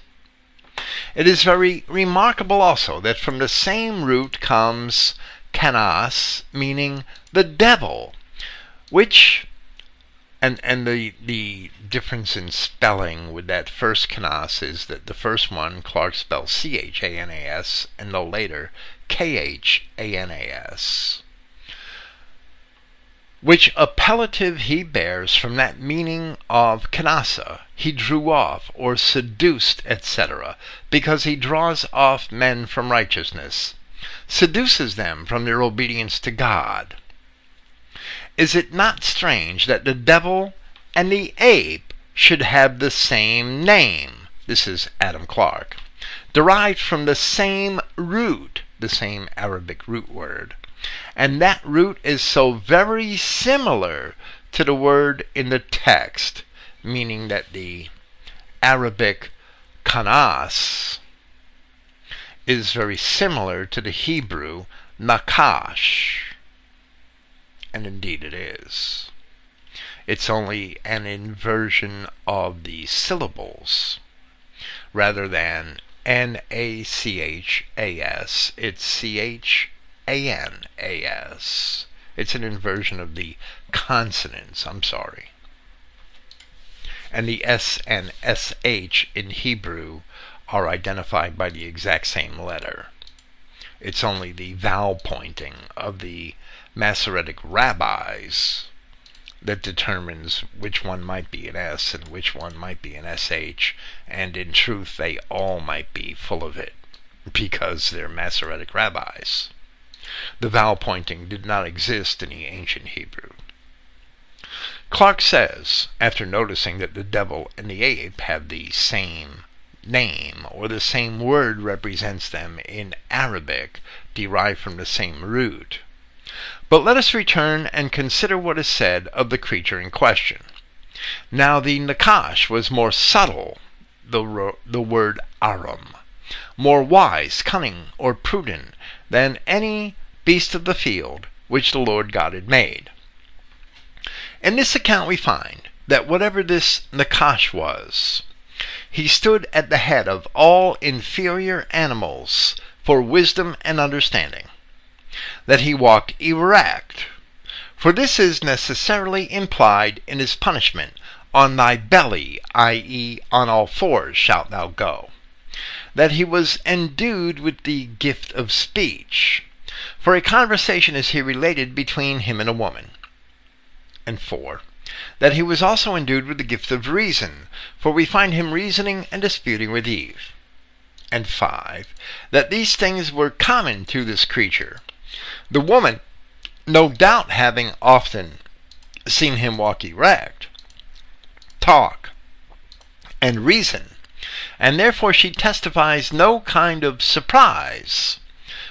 It is very remarkable also that from the same root comes canas, meaning the devil, which and and the the difference in spelling with that first canas is that the first one Clarke spells C H A N A S and the later K H A N A S which appellative he bears from that meaning of kanasa, he drew off, or seduced, etc., because he draws off men from righteousness, seduces them from their obedience to God. Is it not strange that the devil and the ape should have the same name? This is Adam Clarke. Derived from the same root, the same Arabic root word. And that root is so very similar to the word in the text, meaning that the Arabic kanas is very similar to the Hebrew nakash. And indeed it is. It's only an inversion of the syllables rather than N A C H A S. It's C H a-N-A-S. It's an inversion of the consonants, I'm sorry. And the S and SH in Hebrew are identified by the exact same letter. It's only the vowel pointing of the Masoretic rabbis that determines which one might be an S and which one might be an SH, and in truth they all might be full of it because they're Masoretic rabbis. The vowel pointing did not exist in the ancient Hebrew. Clarke says, after noticing that the devil and the ape have the same name, or the same word represents them in Arabic, derived from the same root. But let us return and consider what is said of the creature in question. Now the Nakash was more subtle, the, the word Aram, more wise, cunning, or prudent than any beast of the field which the Lord God had made. In this account we find that whatever this Nakash was, he stood at the head of all inferior animals for wisdom and understanding, that he walked erect, for this is necessarily implied in his punishment. On thy belly, i.e., on all fours, shalt thou go. That he was endued with the gift of speech, for a conversation is here related between him and a woman. And 4. That he was also endued with the gift of reason, for we find him reasoning and disputing with Eve. And 5. That these things were common to this creature. The woman, no doubt having often seen him walk erect, talk, and reason, and therefore she testifies no kind of surprise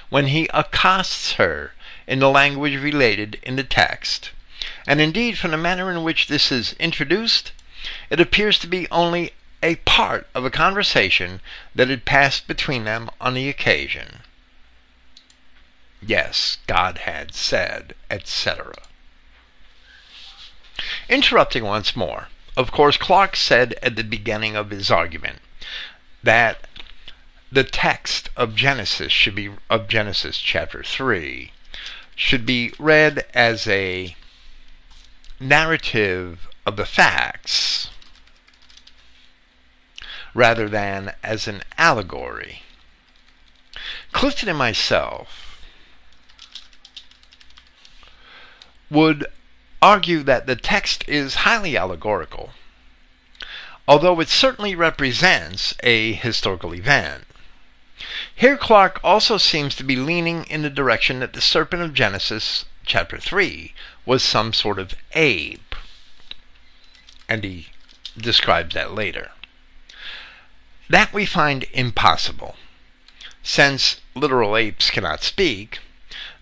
when he accosts her in the language related in the text. And indeed, from the manner in which this is introduced, it appears to be only a part of a conversation that had passed between them on the occasion. Yes, God had said, etc. Interrupting once more, of course, Clarke said at the beginning of his argument that the text of Genesis should be of Genesis chapter 3 should be read as a narrative of the facts rather than as an allegory. Clifton and myself would argue that the text is highly allegorical, although it certainly represents a historical event. Here Clarke also seems to be leaning in the direction that the serpent of Genesis chapter 3 was some sort of ape. And he describes that later. That we find impossible, since literal apes cannot speak,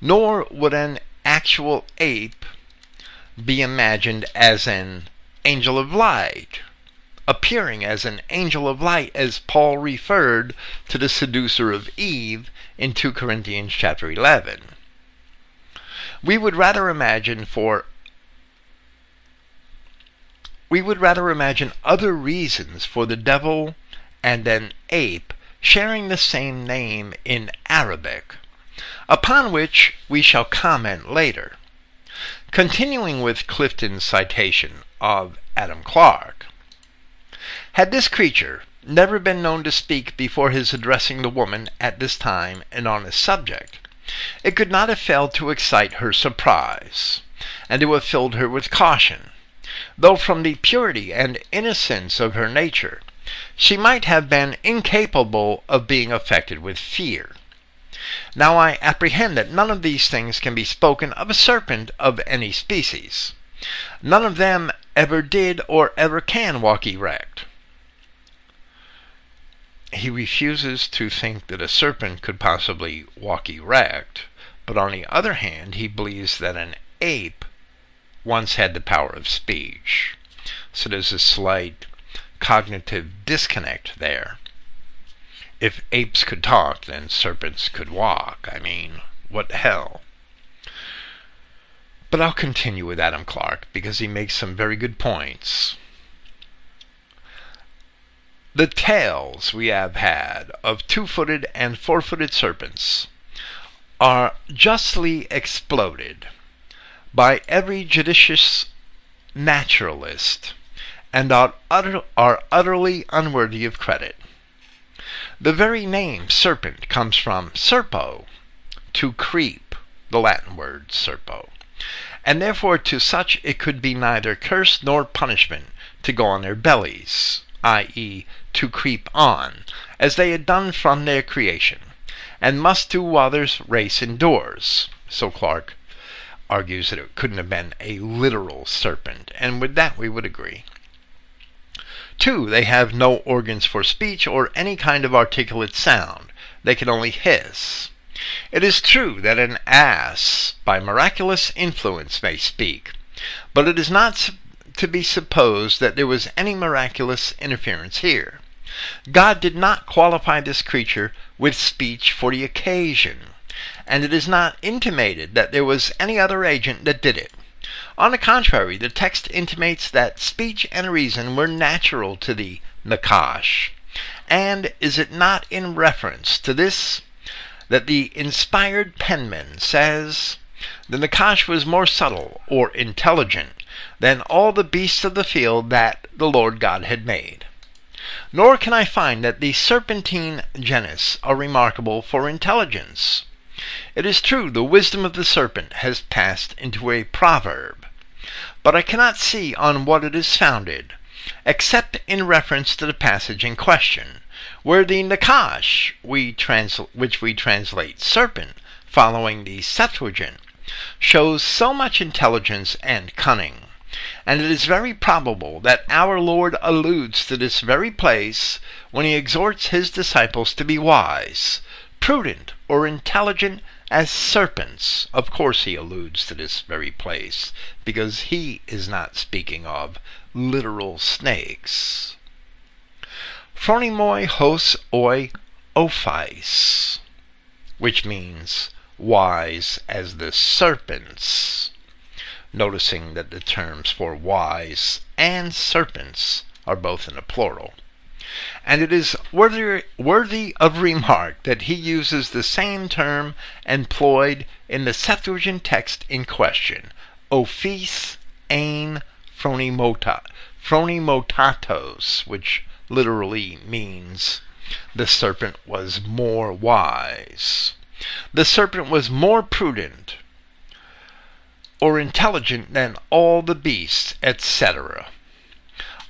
nor would an actual ape be imagined as an angel of light appearing as an angel of light as Paul referred to the seducer of Eve in 2 Corinthians chapter 11. We would rather imagine for we would rather imagine other reasons for the devil and an ape sharing the same name in Arabic, upon which we shall comment later. Continuing with Clifton's citation of Adam Clarke, had this creature never been known to speak before his addressing the woman at this time and on this subject, it could not have failed to excite her surprise, and to have filled her with caution, though from the purity and innocence of her nature she might have been incapable of being affected with fear. Now I apprehend that none of these things can be spoken of a serpent of any species. None of them ever did or ever can walk erect he refuses to think that a serpent could possibly walk erect, but on the other hand, he believes that an ape once had the power of speech. So there's a slight cognitive disconnect there. If apes could talk, then serpents could walk. I mean, what the hell? But I'll continue with Adam Clarke because he makes some very good points. The tales we have had of two footed and four footed serpents are justly exploded by every judicious naturalist and are, utter, are utterly unworthy of credit. The very name serpent comes from serpo, to creep, the Latin word serpo, and therefore to such it could be neither curse nor punishment to go on their bellies, i.e., to creep on, as they had done from their creation, and must do while race endures. So Clarke argues that it couldn't have been a literal serpent, and with that we would agree. Two, they have no organs for speech or any kind of articulate sound. They can only hiss. It is true that an ass, by miraculous influence, may speak, but it is not to be supposed that there was any miraculous interference here. God did not qualify this creature with speech for the occasion, and it is not intimated that there was any other agent that did it. On the contrary, the text intimates that speech and reason were natural to the Nakash. And is it not in reference to this that the inspired penman says, The Nakash was more subtle or intelligent than all the beasts of the field that the Lord God had made? Nor can I find that the serpentine genus are remarkable for intelligence. It is true the wisdom of the serpent has passed into a proverb, but I cannot see on what it is founded, except in reference to the passage in question, where the Nakash, we which we translate serpent, following the Septuagint, shows so much intelligence and cunning. And it is very probable that our Lord alludes to this very place when he exhorts his disciples to be wise, prudent, or intelligent as serpents. Of course, he alludes to this very place because he is not speaking of literal snakes. Phronimoi hos oi ophis, which means wise as the serpents, noticing that the terms for wise and serpents are both in the plural. And it is worthy, worthy of remark that he uses the same term employed in the Septuagint text in question, ophis ein phronimota, phronimotatos, which literally means the serpent was more wise. The serpent was more prudent or intelligent than all the beasts, etc.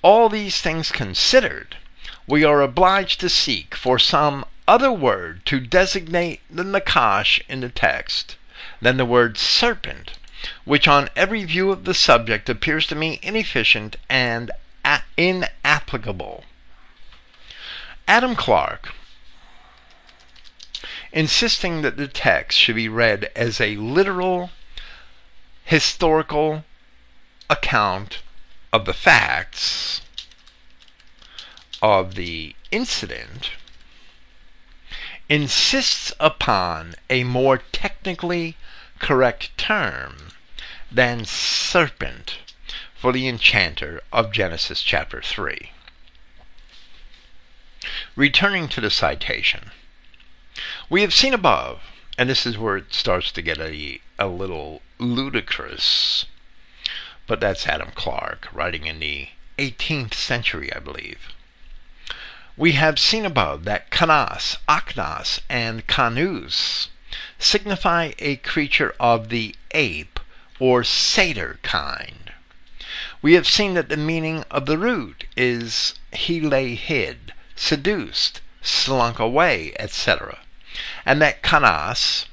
All these things considered, we are obliged to seek for some other word to designate the Nakash in the text than the word serpent, which on every view of the subject appears to me inefficient and inapplicable. Adam Clarke, insisting that the text should be read as a literal historical account of the facts of the incident, insists upon a more technically correct term than serpent for the enchanter of Genesis chapter 3. Returning to the citation, we have seen above, and this is where it starts to get a, a little ludicrous, but that's Adam Clarke, writing in the 18th century, I believe. We have seen above that Kanas, Aknas, and Kanus signify a creature of the ape or satyr kind. We have seen that the meaning of the root is he lay hid, seduced, slunk away, etc., and that Kanas,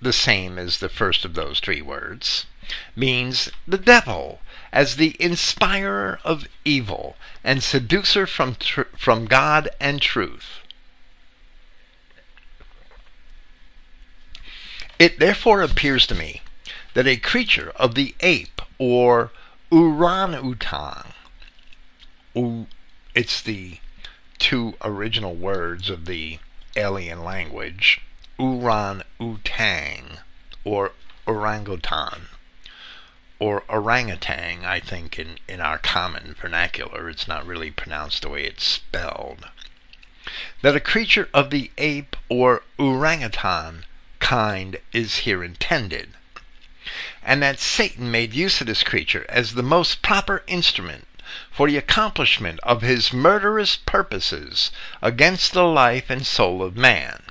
the same as the first of those three words, means the devil as the inspirer of evil and seducer from, tr- from God and truth. It therefore appears to me that a creature of the ape or Uran-Utan, it's the two original words of the alien language, Uran-Utang or orangutan or orangutan, I think, in, in our common vernacular. It's not really pronounced the way it's spelled. That a creature of the ape or orangutan kind is here intended, and that Satan made use of this creature as the most proper instrument for the accomplishment of his murderous purposes against the life and soul of man.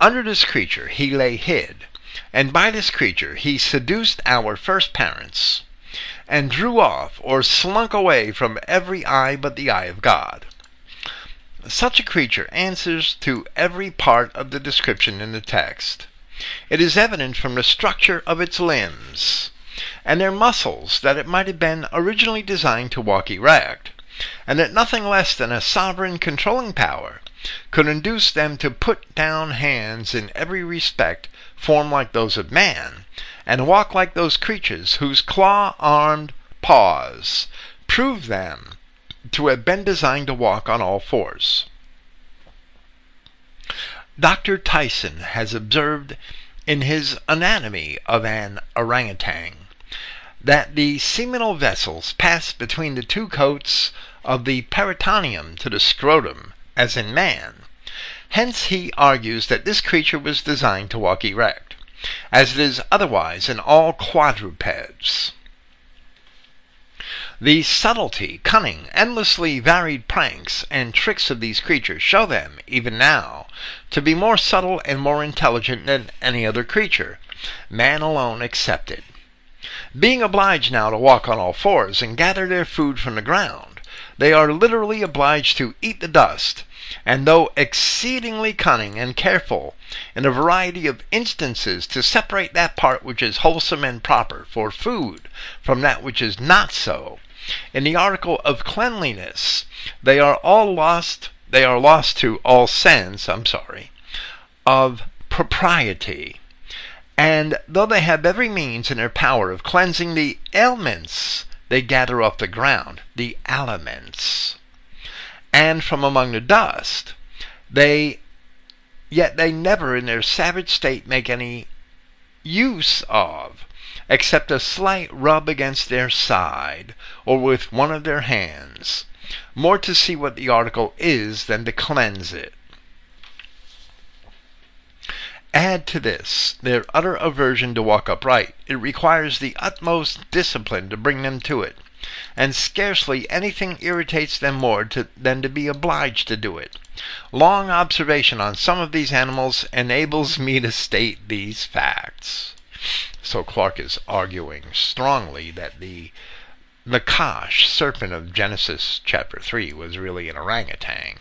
Under this creature he lay hid, and by this creature he seduced our first parents, and drew off or slunk away from every eye but the eye of God. Such a creature answers to every part of the description in the text. It is evident from the structure of its limbs and their muscles that it might have been originally designed to walk erect, and that nothing less than a sovereign controlling power could induce them to put down hands in every respect formed like those of man, and walk like those creatures whose claw armed paws prove them to have been designed to walk on all fours. Dr. Tyson has observed in his Anatomy of an Orangutan that the seminal vessels pass between the two coats of the peritoneum to the scrotum, as in man. Hence he argues that this creature was designed to walk erect, as it is otherwise in all quadrupeds. The subtlety, cunning, endlessly varied pranks and tricks of these creatures show them, even now, to be more subtle and more intelligent than any other creature, man alone excepted. Being obliged now to walk on all fours and gather their food from the ground, they are literally obliged to eat the dust, and though exceedingly cunning and careful in a variety of instances to separate that part which is wholesome and proper for food from that which is not so, in the article of cleanliness, they are all lost they are lost to all sense, I'm sorry, of propriety. And though they have every means in their power of cleansing the ailments they gather off the ground, the aliments, and from among the dust, they yet they never in their savage state make any use of except a slight rub against their side, or with one of their hands, more to see what the article is than to cleanse it. Add to this their utter aversion to walk upright. It requires the utmost discipline to bring them to it, and scarcely anything irritates them more to, than to be obliged to do it. Long observation on some of these animals enables me to state these facts. So Clarke is arguing strongly that the Nakash serpent of Genesis chapter 3 was really an orangutan.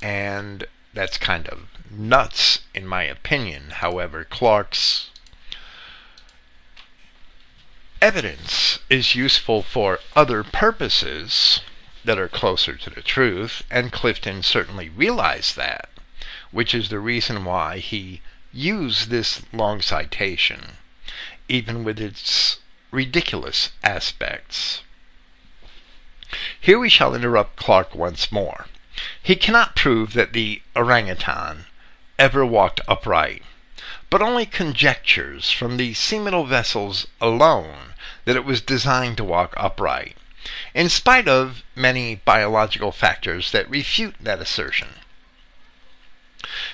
And that's kind of nuts, in my opinion. However, Clarke's evidence is useful for other purposes that are closer to the truth, and Clifton certainly realized that, which is the reason why he used this long citation even with its ridiculous aspects. Here we shall interrupt Clarke once more. He cannot prove that the orangutan ever walked upright, but only conjectures from the seminal vessels alone that it was designed to walk upright, in spite of many biological factors that refute that assertion.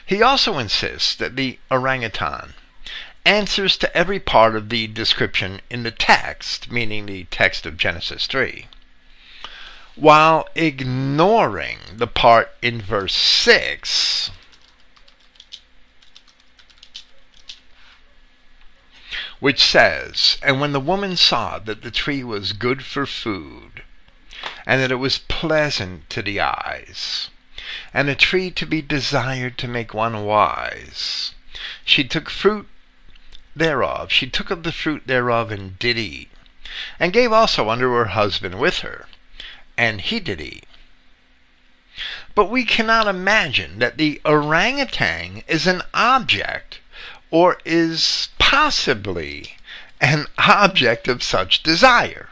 He also insists that the orangutan answers to every part of the description in the text, meaning the text of Genesis 3, while ignoring the part in verse 6 which says, And when the woman saw that the tree was good for food, and that it was pleasant to the eyes, and a tree to be desired to make one wise, she took fruit thereof, she took of the fruit thereof and did eat, and gave also unto her husband with her, and he did eat. But we cannot imagine that the orangutan is an object or is possibly an object of such desire.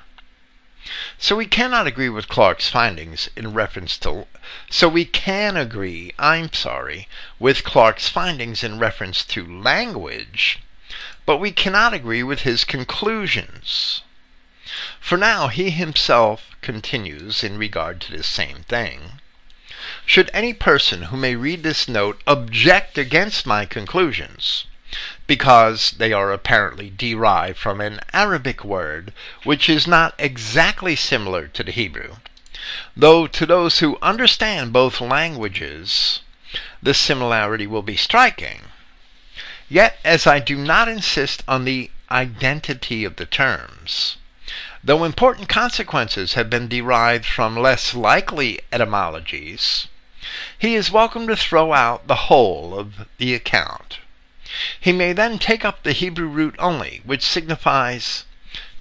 So we cannot agree with Clarke's findings in reference to so we can agree, I'm sorry, with Clarke's findings in reference to language but we cannot agree with his conclusions. For now he himself continues in regard to this same thing. Should any person who may read this note object against my conclusions, because they are apparently derived from an Arabic word which is not exactly similar to the Hebrew, though to those who understand both languages the similarity will be striking, Yet, as I do not insist on the identity of the terms, though important consequences have been derived from less likely etymologies, he is welcome to throw out the whole of the account. He may then take up the Hebrew root only, which signifies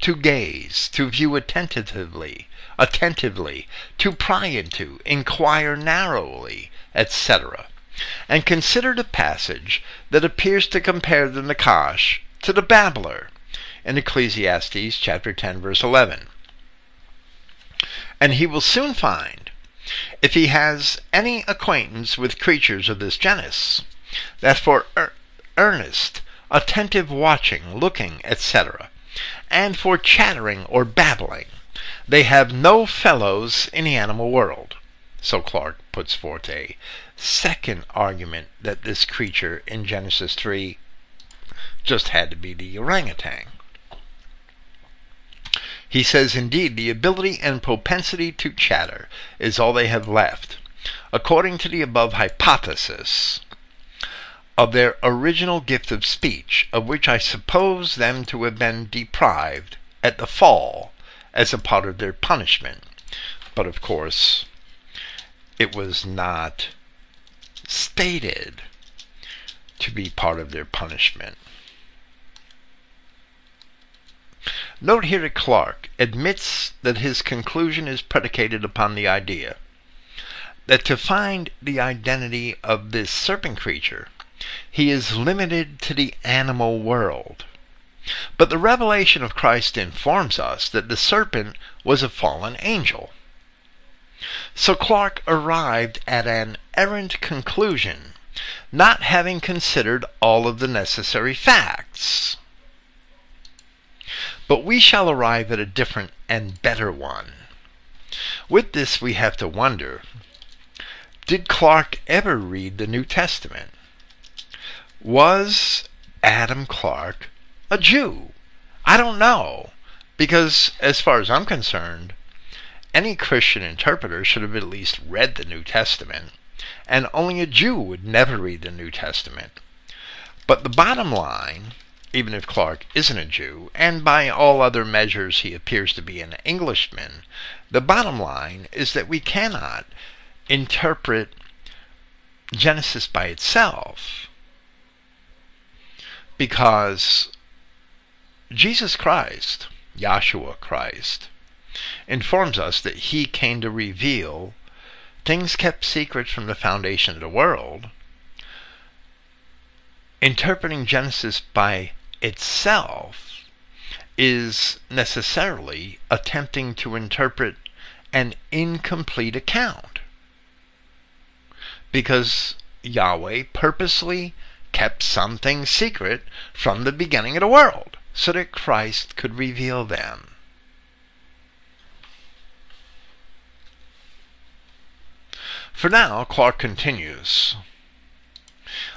to gaze, to view attentively, attentively, to pry into, inquire narrowly, etc and consider the passage that appears to compare the Nakash to the babbler in Ecclesiastes chapter 10 verse 11. And he will soon find, if he has any acquaintance with creatures of this genus, that for earnest, attentive watching, looking, etc., and for chattering or babbling. They have no fellows in the animal world. So Clarke puts forth a second argument that this creature in Genesis 3 just had to be the orangutan. He says, indeed, the ability and propensity to chatter is all they have left, according to the above hypothesis of their original gift of speech, of which I suppose them to have been deprived at the fall as a part of their punishment. But of course, it was not stated to be part of their punishment. Note here that Clarke admits that his conclusion is predicated upon the idea that to find the identity of this serpent creature, he is limited to the animal world. But the revelation of Christ informs us that the serpent was a fallen angel. So Clarke arrived at an errant conclusion, not having considered all of the necessary facts. But we shall arrive at a different and better one. With this, we have to wonder did Clarke ever read the New Testament? Was Adam Clarke a Jew? I don't know, because as far as I'm concerned, any Christian interpreter should have at least read the New Testament, and only a Jew would never read the New Testament. But the bottom line, even if Clarke isn't a Jew, and by all other measures he appears to be an Englishman, the bottom line is that we cannot interpret Genesis by itself because Jesus Christ, Yahshua Christ, informs us that he came to reveal things kept secret from the foundation of the world. Interpreting Genesis by itself is necessarily attempting to interpret an incomplete account. Because Yahweh purposely kept some things secret from the beginning of the world so that Christ could reveal them. For now, Clarke continues.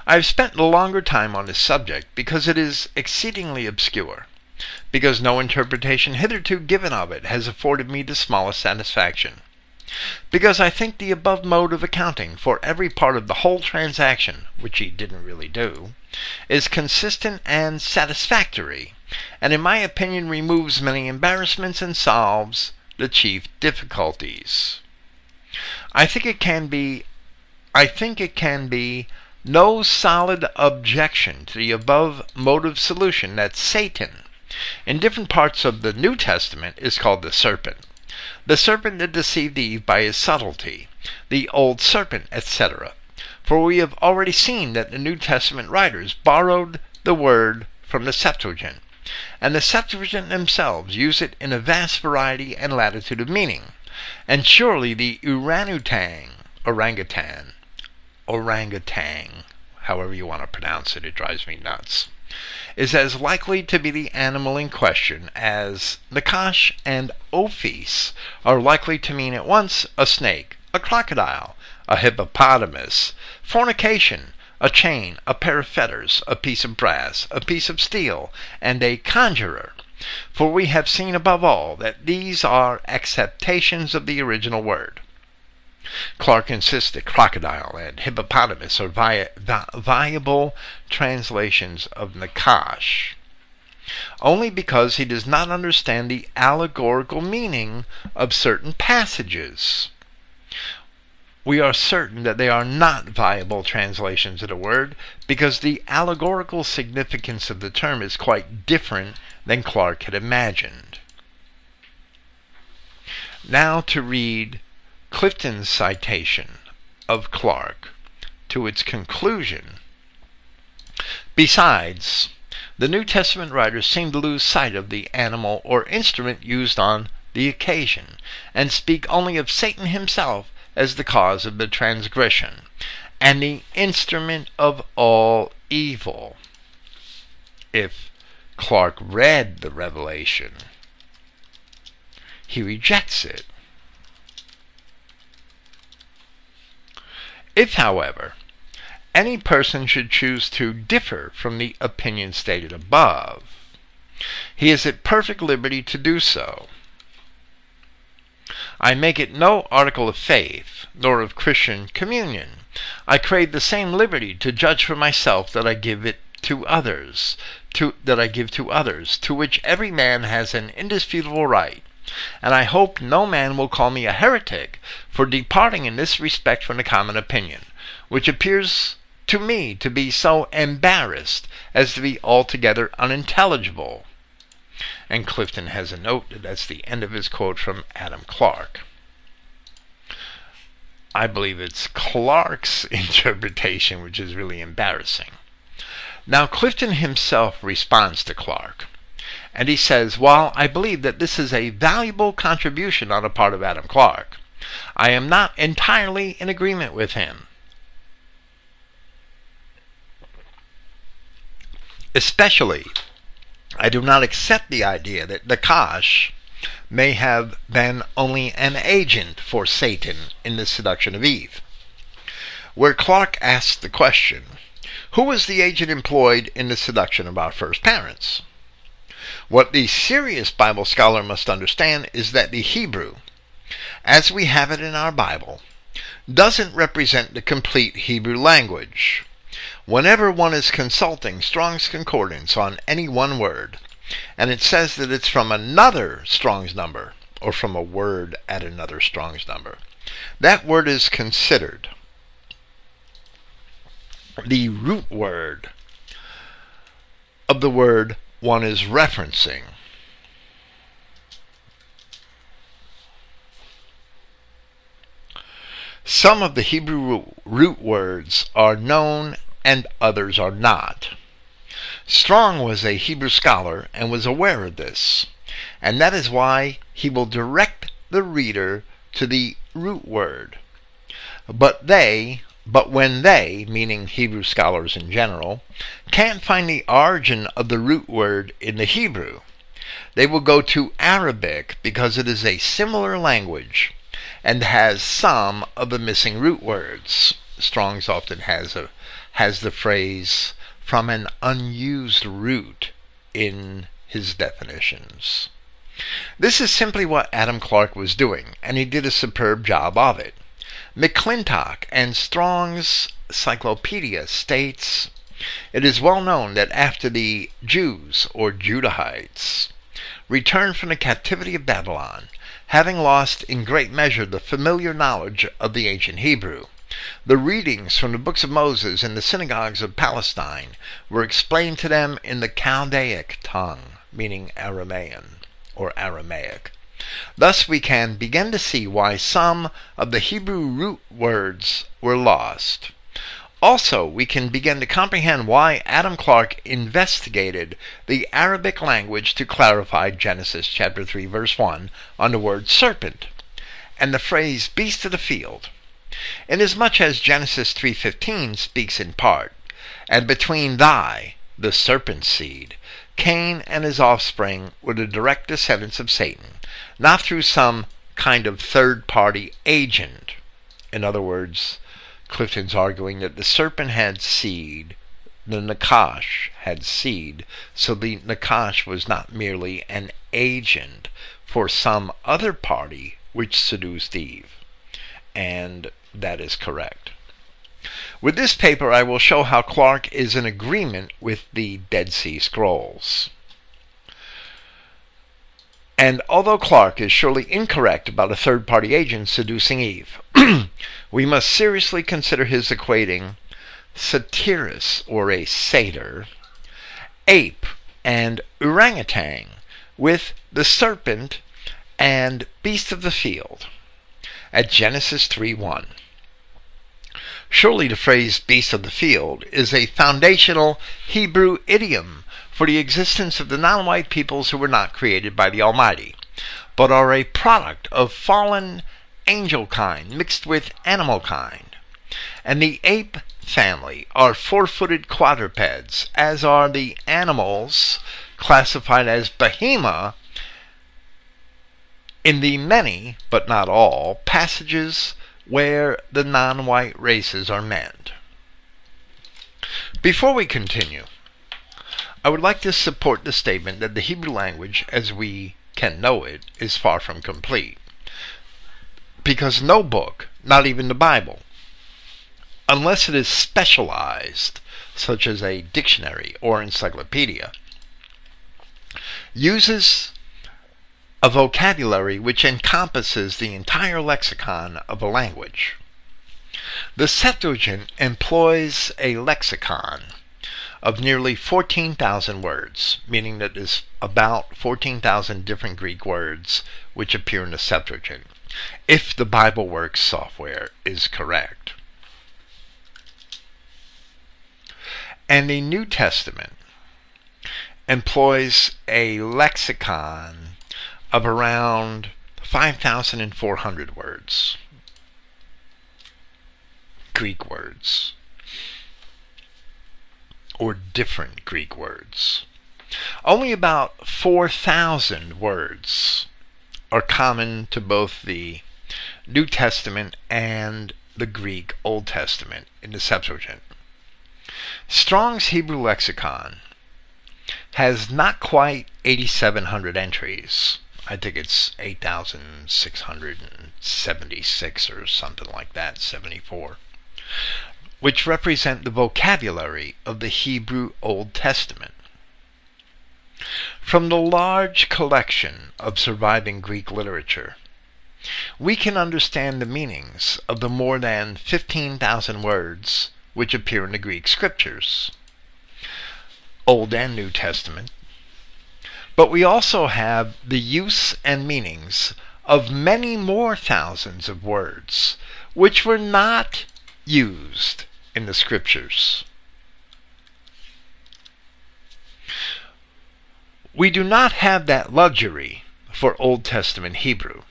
I have spent a longer time on this subject because it is exceedingly obscure, because no interpretation hitherto given of it has afforded me the smallest satisfaction, because I think the above mode of accounting for every part of the whole transaction, which he didn't really do, is consistent and satisfactory, and in my opinion removes many embarrassments and solves the chief difficulties. I think it can be I think it can be no solid objection to the above mode of solution that Satan, in different parts of the New Testament, is called the serpent. The serpent that deceived Eve by his subtlety, the old serpent, etc. For we have already seen that the New Testament writers borrowed the word from the Septuagint, and the Septuagint themselves use it in a vast variety and latitude of meaning. And surely the orangutan, orangutan, orangutan, however you want to pronounce it, it drives me nuts, is as likely to be the animal in question as Nakash and Ophis are likely to mean at once a snake, a crocodile, a hippopotamus, fornication, a chain, a pair of fetters, a piece of brass, a piece of steel, and a conjurer. For we have seen above all that these are acceptations of the original word. Clarke insists that crocodile and hippopotamus are vi- vi- viable translations of Nakash, only because he does not understand the allegorical meaning of certain passages. We are certain that they are not viable translations of the word because the allegorical significance of the term is quite different than Clarke had imagined. Now to read Clifton's citation of Clarke to its conclusion. Besides, the New Testament writers seem to lose sight of the animal or instrument used on the occasion, and speak only of Satan himself as the cause of the transgression, and the instrument of all evil. if Clarke read the revelation, he rejects it. If, however, any person should choose to differ from the opinion stated above, he is at perfect liberty to do so. I make it no article of faith, nor of Christian communion. I crave the same liberty to judge for myself that I give it to others, to, that I give to others, to which every man has an indisputable right. And I hope no man will call me a heretic for departing in this respect from the common opinion, which appears to me to be so embarrassed as to be altogether unintelligible. And Clifton has a note that's the end of his quote from Adam Clarke. I believe it's Clarke's [LAUGHS] interpretation, which is really embarrassing. Now, Clifton himself responds to Clarke, and he says, While I believe that this is a valuable contribution on the part of Adam Clarke, I am not entirely in agreement with him. Especially, I do not accept the idea that Nakash may have been only an agent for Satan in the seduction of Eve. Where Clarke asks the question, who was the agent employed in the seduction of our first parents? What the serious Bible scholar must understand is that the Hebrew, as we have it in our Bible, doesn't represent the complete Hebrew language. Whenever one is consulting Strong's Concordance on any one word, and it says that it's from another Strong's number, or from a word at another Strong's number. That word is considered the root word of the word one is referencing. Some of the Hebrew root words are known and others are not. Strong was a Hebrew scholar and was aware of this, and that is why he will direct the reader to the root word. But they, but when they, meaning Hebrew scholars in general, can't find the origin of the root word in the Hebrew, they will go to Arabic because it is a similar language and has some of the missing root words. Strong's often has a has the phrase from an unused root in his definitions. This is simply what Adam Clarke was doing, and he did a superb job of it. McClintock and Strong's Cyclopedia states it is well known that after the Jews, or Judahites, returned from the captivity of Babylon, having lost in great measure the familiar knowledge of the ancient Hebrew, the readings from the books of Moses in the synagogues of Palestine were explained to them in the Chaldaic tongue, meaning Aramaean or Aramaic. Thus we can begin to see why some of the Hebrew root words were lost. Also, we can begin to comprehend why Adam Clarke investigated the Arabic language to clarify Genesis chapter 3 verse 1 on the word serpent and the phrase beast of the field inasmuch as Genesis 3:15 speaks in part, and between thy, the serpent seed, Cain and his offspring were the direct descendants of Satan, not through some kind of third party agent. In other words, Clifton's arguing that the serpent had seed, the Nakash had seed, so the Nakash was not merely an agent for some other party which seduced Eve. And that is correct. With this paper, I will show how Clarke is in agreement with the Dead Sea Scrolls. And although Clarke is surely incorrect about a third party agent seducing Eve, [CLEARS THROAT] we must seriously consider his equating satyrus, or a satyr, ape, and orangutan with the serpent and beast of the field at Genesis 3 1. Surely the phrase beast of the field is a foundational Hebrew idiom for the existence of the non white peoples who were not created by the Almighty, but are a product of fallen angel kind mixed with animal kind. And the ape family are four footed quadrupeds, as are the animals classified as Bahema in the many, but not all, passages where the non white races are meant. Before we continue, I would like to support the statement that the Hebrew language, as we can know it, is far from complete. Because no book, not even the Bible, unless it is specialized, such as a dictionary or encyclopedia, uses a vocabulary which encompasses the entire lexicon of a language. The Septuagint employs a lexicon of nearly 14,000 words, meaning that there's about 14,000 different Greek words which appear in the Septuagint, if the BibleWorks software is correct. And the New Testament employs a lexicon of around 5,400 words. Greek words. Or different Greek words. Only about 4,000 words are common to both the New Testament and the Greek Old Testament in the Septuagint. Strong's Hebrew Lexicon has not quite 8,700 entries. I think it's 8,676 or something like that, 74, which represent the vocabulary of the Hebrew Old Testament. From the large collection of surviving Greek literature, we can understand the meanings of the more than 15,000 words which appear in the Greek scriptures, Old and New Testament. But we also have the use and meanings of many more thousands of words which were not used in the scriptures. We do not have that luxury for Old Testament Hebrew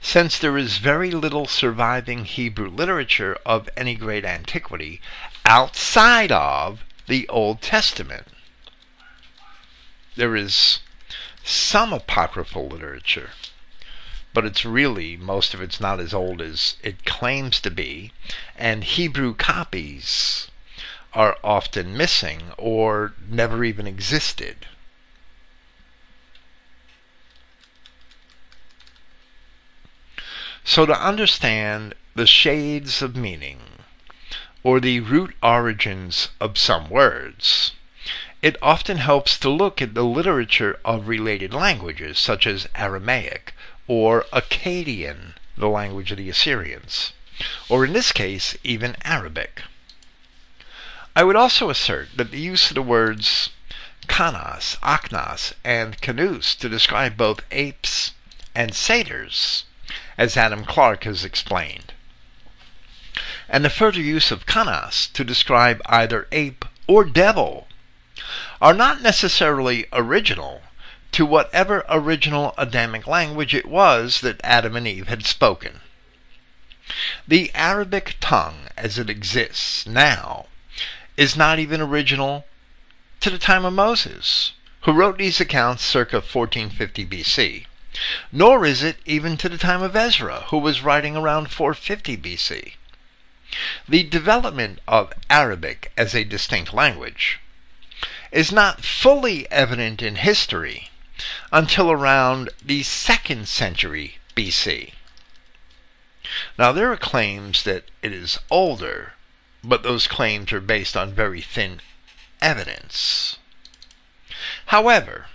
since there is very little surviving Hebrew literature of any great antiquity outside of the Old Testament. There is some apocryphal literature, but it's really, most of it's not as old as it claims to be, and Hebrew copies are often missing or never even existed. So, to understand the shades of meaning, or the root origins of some words, it often helps to look at the literature of related languages, such as Aramaic or Akkadian, the language of the Assyrians, or in this case, even Arabic. I would also assert that the use of the words kanas, aknas, and kanus to describe both apes and satyrs as Adam Clarke has explained. And the further use of kanas to describe either ape or devil are not necessarily original to whatever original Adamic language it was that Adam and Eve had spoken. The Arabic tongue as it exists now is not even original to the time of Moses, who wrote these accounts circa 1450 BC. Nor is it even to the time of Ezra, who was writing around 450 BC. The development of Arabic as a distinct language is not fully evident in history until around the second century BC. Now, there are claims that it is older, but those claims are based on very thin evidence. However,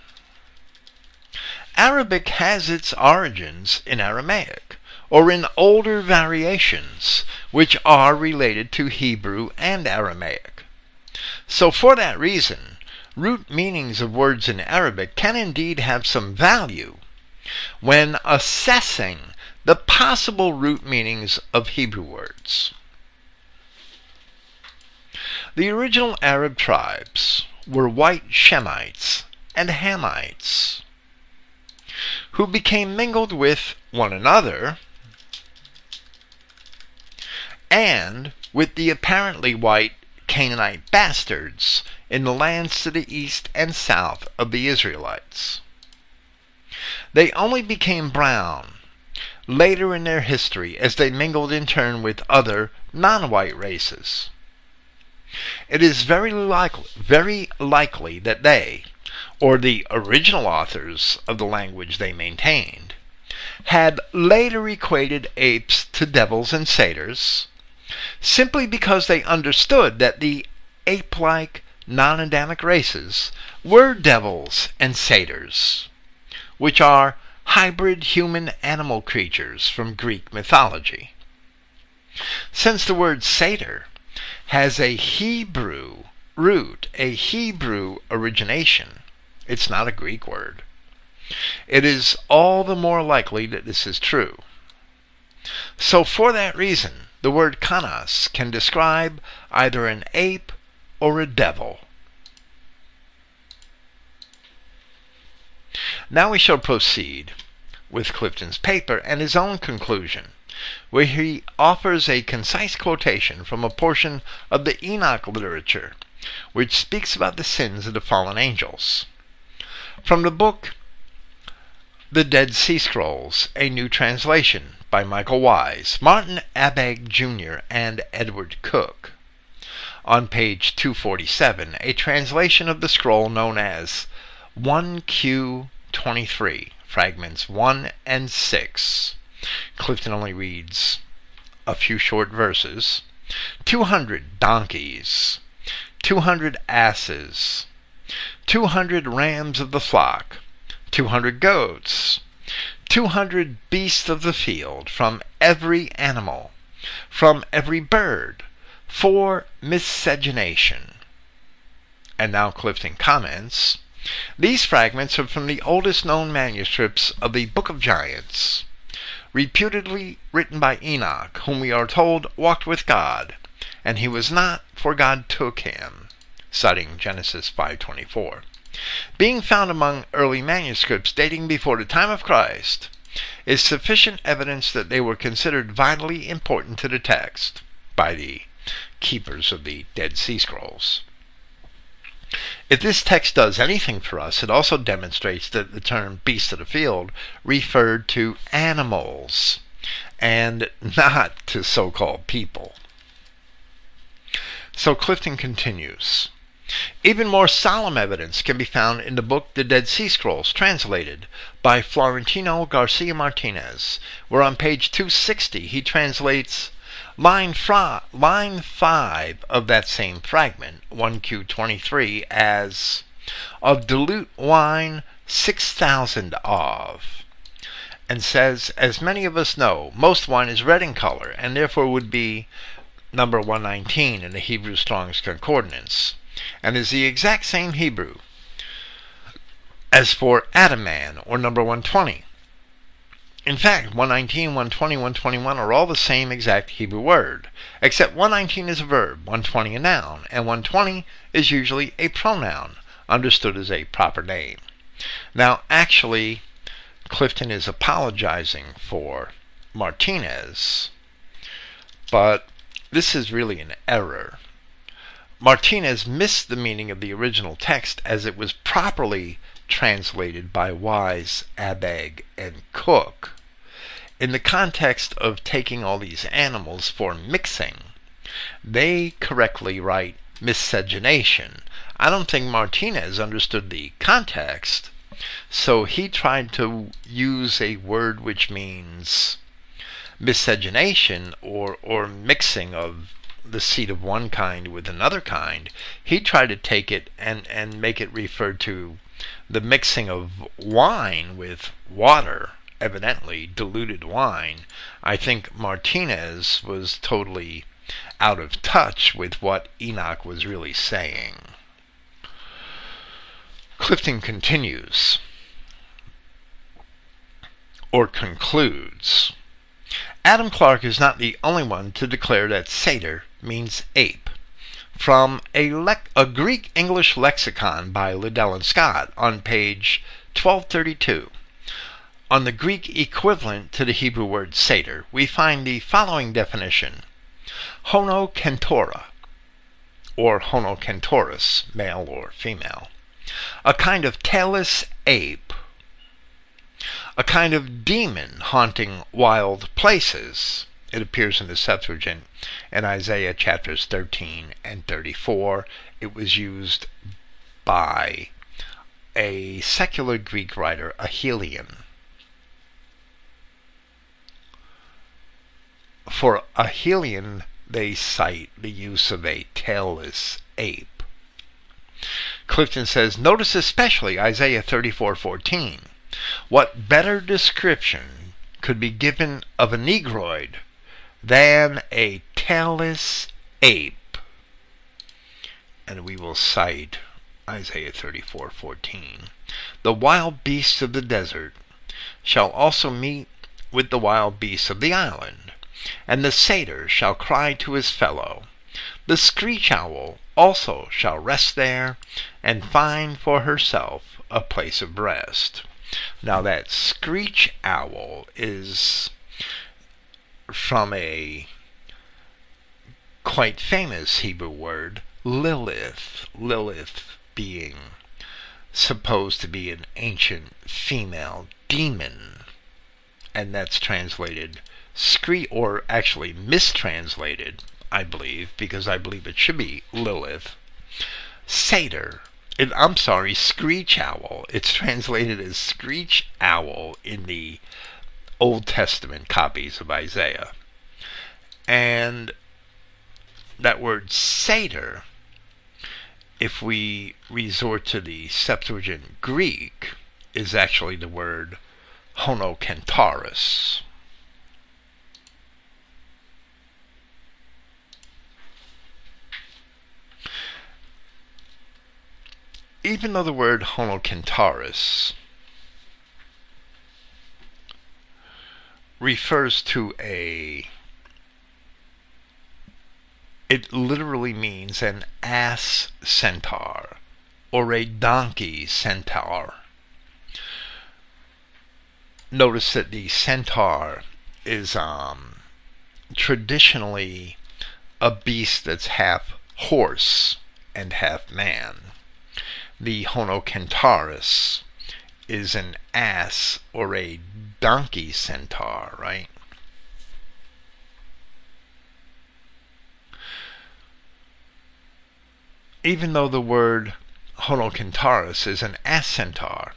Arabic has its origins in Aramaic, or in older variations, which are related to Hebrew and Aramaic. So, for that reason, root meanings of words in Arabic can indeed have some value when assessing the possible root meanings of Hebrew words. The original Arab tribes were white Shemites and Hamites who became mingled with one another and with the apparently white Canaanite bastards in the lands to the east and south of the Israelites. They only became brown later in their history as they mingled in turn with other non white races. It is very likely, very likely that they, or the original authors of the language they maintained, had later equated apes to devils and satyrs simply because they understood that the ape like non Adamic races were devils and satyrs, which are hybrid human animal creatures from Greek mythology. Since the word satyr has a Hebrew root, a Hebrew origination, it's not a Greek word. It is all the more likely that this is true. So, for that reason, the word kanas can describe either an ape or a devil. Now we shall proceed with Clifton's paper and his own conclusion, where he offers a concise quotation from a portion of the Enoch literature, which speaks about the sins of the fallen angels. From the book The Dead Sea Scrolls, a new translation by Michael Wise, Martin Abegg Jr., and Edward Cook. On page 247, a translation of the scroll known as 1Q23 fragments 1 and 6. Clifton only reads a few short verses. 200 donkeys, 200 asses, 200 rams of the flock, 200 goats, 200 beasts of the field, from every animal, from every bird, for miscegenation. And now Clifton comments these fragments are from the oldest known manuscripts of the Book of Giants, reputedly written by Enoch, whom we are told walked with God, and he was not, for God took him, citing Genesis 5:24. Being found among early manuscripts dating before the time of Christ is sufficient evidence that they were considered vitally important to the text by the keepers of the Dead Sea Scrolls. If this text does anything for us, it also demonstrates that the term beast of the field referred to animals and [LAUGHS] not to so called people. So Clifton continues. Even more solemn evidence can be found in the book The Dead Sea Scrolls, translated by Florentino Garcia Martinez, where on page 260 he translates Line, fra- line 5 of that same fragment, 1Q23, as Of dilute wine, 6,000 of. And says, as many of us know, most wine is red in color, and therefore would be number 119 in the Hebrew Strong's Concordance, and is the exact same Hebrew as for Adaman, or number 120. In fact, 119, 120, 121 are all the same exact Hebrew word, except 119 is a verb, 120 a noun, and 120 is usually a pronoun, understood as a proper name. Now, actually, Clifton is apologizing for Martinez, but this is really an error. Martinez missed the meaning of the original text as it was properly translated by Wise, Abegg, and Cook. In the context of taking all these animals for mixing, they correctly write miscegenation. I don't think Martinez understood the context, so he tried to use a word which means miscegenation or, or mixing of the seed of one kind with another kind. He tried to take it and, and make it refer to the mixing of wine with water, evidently diluted wine, I think Martinez was totally out of touch with what Enoch was really saying. Clifton continues, or concludes. Adam Clarke is not the only one to declare that satyr means ape from a, le- a Greek English lexicon by Liddell and Scott on page 1232. On the Greek equivalent to the Hebrew word satyr, we find the following definition Honokentora, or Hono Honokentorus, male or female, a kind of tailless ape, a kind of demon haunting wild places. It appears in the Septuagint in Isaiah chapters 13 and 34. It was used by a secular Greek writer, Aelian. For Aelian, they cite the use of a tailless ape. Clifton says, notice especially Isaiah 34:14. What better description could be given of a negroid than a tailless ape? And we will cite Isaiah 34:14. The wild beasts of the desert shall also meet with the wild beasts of the island, and the satyr shall cry to his fellow. The screech owl also shall rest there and find for herself a place of rest. Now that screech owl is from a quite famous Hebrew word, Lilith. Lilith being supposed to be an ancient female demon, and that's translated scree or actually mistranslated, I believe, because I believe it should be Lilith. Satyr. It, I'm sorry, screech owl. It's translated as screech owl in the Old Testament copies of Isaiah. And that word satyr if we resort to the Septuagint Greek, is actually the word onokentauros. Even though the word onokentauros refers to a it literally means an ass centaur or a donkey centaur. Notice that the centaur is um, traditionally a beast that's half horse and half man. The Onokentauros is an ass or a donkey centaur, right? even though the word Onokentauros is an ass centaur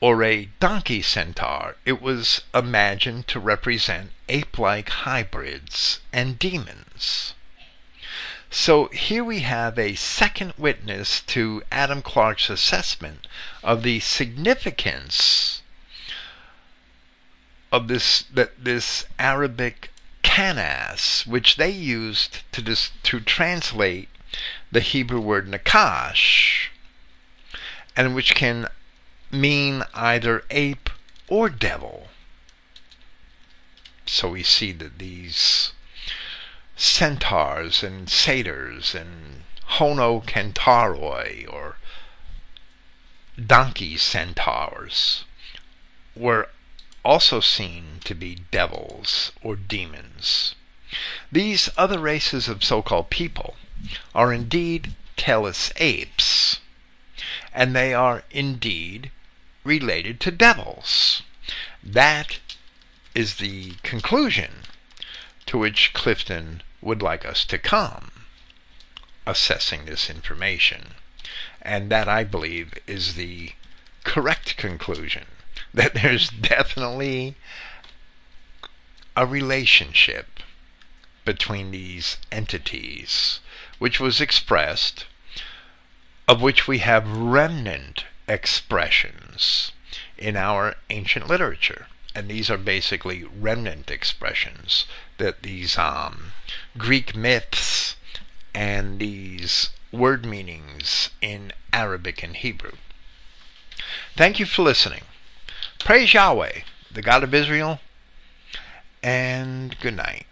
or a donkey centaur, it was imagined to represent ape like hybrids and demons. So here we have a second witness to Adam Clarke's assessment of the significance of this that this Arabic canas, which they used to dis, to translate the Hebrew word nakash, and which can mean either ape or devil. So we see that these centaurs and satyrs and onokentauroi or donkey centaurs were also seen to be devils or demons. These other races of so called people are indeed tailless apes, and they are indeed related to devils. That is the conclusion to which Clifton would like us to come, assessing this information. And that, I believe, is the correct conclusion [LAUGHS] that there's definitely a relationship between these entities which was expressed, of which we have remnant expressions in our ancient literature. And these are basically remnant expressions that these um, Greek myths and these word meanings in Arabic and Hebrew. Thank you for listening. Praise Yahweh, the God of Israel, and good night.